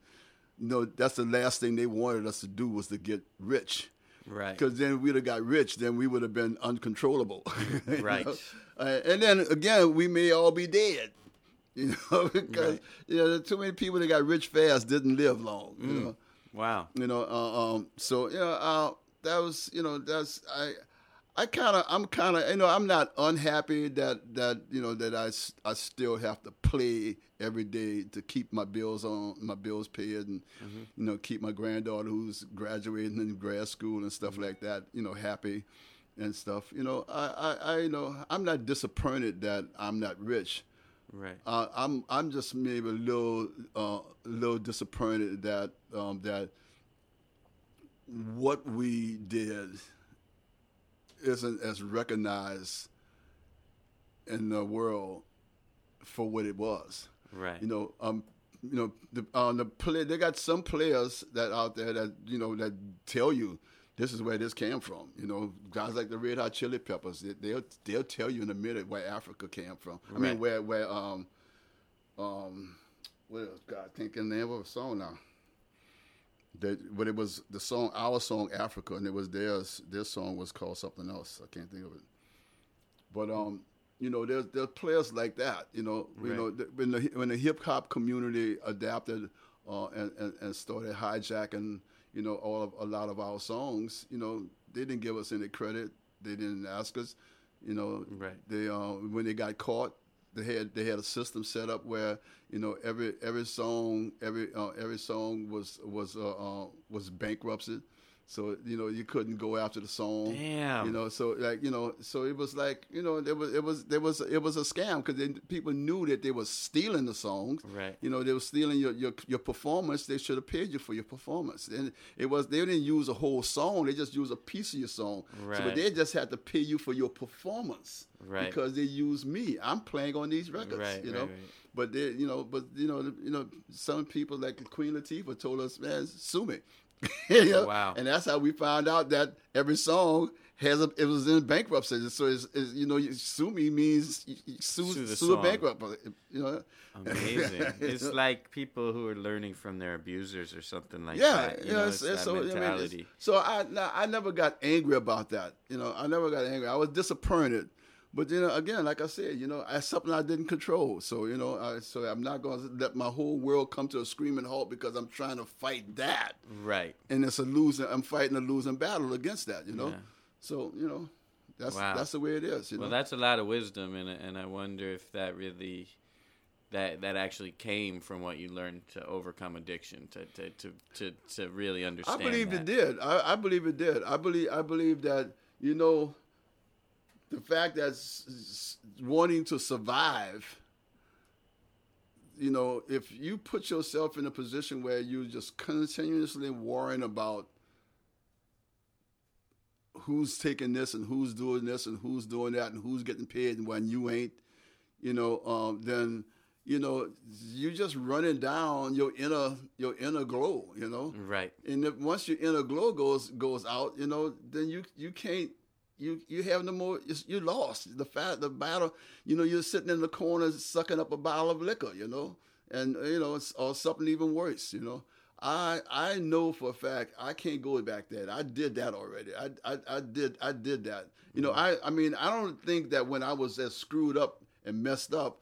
Speaker 4: you know, that's the last thing they wanted us to do was to get rich.
Speaker 3: Right.
Speaker 4: Because then we'd have got rich, then we would have been uncontrollable.
Speaker 3: Right.
Speaker 4: know? Uh, and then again, we may all be dead. You know, because
Speaker 3: Right.
Speaker 4: you know, too many people that got rich fast didn't live long. You know,
Speaker 3: Wow.
Speaker 4: you know uh, um so you know uh that was you know that's i I kind of, I'm kind of, you know, I'm not unhappy that that you know that I, I still have to play every day to keep my bills on, my bills paid, and you know, keep my granddaughter who's graduating in grad school and stuff like that, you know, happy and stuff. You know, I, I, I you know, I'm not disappointed that I'm not rich.
Speaker 3: Right.
Speaker 4: Uh, I'm I'm just maybe a little uh, a little disappointed that um, that what we did isn't as recognized in the world for what it was.
Speaker 3: Right.
Speaker 4: You know, um, you know, the uh, the play. They got some players that out there that you know that tell you this is where this came from. You know, guys like the Red Hot Chili Peppers. They, they'll they'll tell you in a minute where Africa came from. I
Speaker 3: Right.
Speaker 4: mean, where where um um what else? God, I think the name of a song now. That, but it was the song, our song, Africa, and it was theirs. Their song was called something else. I can't think of it. But um, you know, there's there's players like that. You know, you know, when the when the hip hop community adapted uh, and, and and started hijacking, you know, all of a lot of our songs. You know, they didn't give us any credit. They didn't ask us. You know,
Speaker 3: Right.
Speaker 4: they uh, when they got caught, they had they had a system set up where you know every every song every uh, every song was was uh, uh, was bankrupted. So you know you couldn't go after the song.
Speaker 3: Damn.
Speaker 4: You know, so like you know, so it was like you know, there was it was there was it was a scam because people knew that they were stealing the songs.
Speaker 3: Right.
Speaker 4: You know, they were stealing your your, your performance. They should have paid you for your performance. And it was they didn't use a whole song. They just used a piece of your song. So
Speaker 3: Right.
Speaker 4: but they just had to pay you for your performance.
Speaker 3: Right.
Speaker 4: Because they use me. I'm playing on these records.
Speaker 3: Right,
Speaker 4: You
Speaker 3: right,
Speaker 4: know.
Speaker 3: right.
Speaker 4: But they, you know, but you know, you know, some people like Queen Latifah told us, man, sue me. You oh, know?
Speaker 3: Wow.
Speaker 4: And that's how we found out that every song has a, it was in bankruptcy. So it's, it's you know, sue me means sue
Speaker 3: Sue the
Speaker 4: sue a bankrupt. Uh, you know.
Speaker 3: Amazing. it's like people who are learning from their abusers or something like
Speaker 4: yeah,
Speaker 3: that. You
Speaker 4: yeah.
Speaker 3: know,
Speaker 4: it's,
Speaker 3: it's that
Speaker 4: so, I mean,
Speaker 3: mentality.
Speaker 4: so I, I never got angry about that. You know, I never got angry. I was disappointed. But you know, again, like I said, you know, that's something I didn't control. So you know, I, so I'm not going to let my whole world come to a screaming halt because I'm trying to fight that,
Speaker 3: right.
Speaker 4: and it's a losing. I'm fighting a losing battle against that. You know,
Speaker 3: Yeah.
Speaker 4: so you know, that's
Speaker 3: Wow.
Speaker 4: that's the way it is. You
Speaker 3: Well,
Speaker 4: know,
Speaker 3: that's a lot of wisdom, and and I wonder if that really. That, that actually came from what you learned to overcome addiction to to, to, to, to really understand.
Speaker 4: I believe
Speaker 3: that.
Speaker 4: it did. I, I believe it did. I believe I believe that you know the fact that s- s- wanting to survive. You know, if you put yourself in a position where you're just continuously worrying about who's taking this and who's doing this and who's doing that and who's getting paid and when you ain't, you know, um, then you know you're just running down your inner your inner glow. You know,
Speaker 3: Right.
Speaker 4: and if, once your inner glow goes goes out, you know, then you you can't you you have no more. You lost the fact the battle. You know, you're sitting in the corner sucking up a bottle of liquor. You know, and you know, it's, or something even worse. You know, I I know for a fact I can't go back there. I did that already. I I, I did I did that. You know, I I mean I don't think that when I was as screwed up and messed up.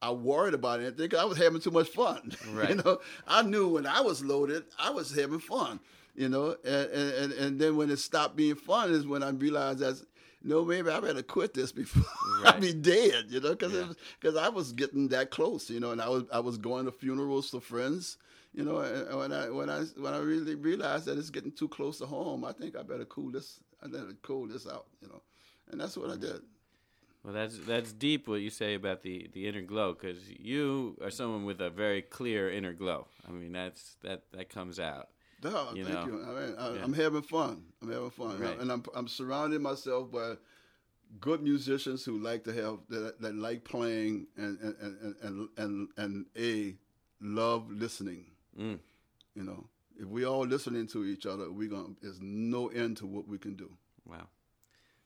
Speaker 4: I worried about anything I was having too much fun.
Speaker 3: Right.
Speaker 4: you know, I knew when I was loaded, I was having fun. You know, and and, and then when it stopped being fun is when I realized that no, maybe I better quit this before I
Speaker 3: Right.
Speaker 4: be dead. You know, because
Speaker 3: Yeah.
Speaker 4: because I was getting that close. You know, and I was I was going to funerals for friends. You know, and when I when I when I really realized that it's getting too close to home, I think I better cool this. I better cool this out. You know, and that's what I mm-hmm. did.
Speaker 3: Well, that's that's deep what you say about the, the inner glow because you are someone with a very clear inner glow. I mean, that's that that comes out.
Speaker 4: No,
Speaker 3: You
Speaker 4: thank
Speaker 3: know.
Speaker 4: you. I mean, I,
Speaker 3: Yeah.
Speaker 4: I'm having fun. I'm having fun,
Speaker 3: Right.
Speaker 4: and I'm I'm surrounding myself by good musicians who like to have that, that like playing and and, and and and and a love listening.
Speaker 3: Mm.
Speaker 4: You know, if we all listening to each other, we gonna there's no end to what we can do.
Speaker 3: Wow.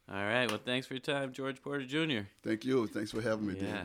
Speaker 3: All right. Well, thanks for your time, George Porter Jr.
Speaker 4: Thank you. Thanks for having me, Dan.
Speaker 3: Yeah.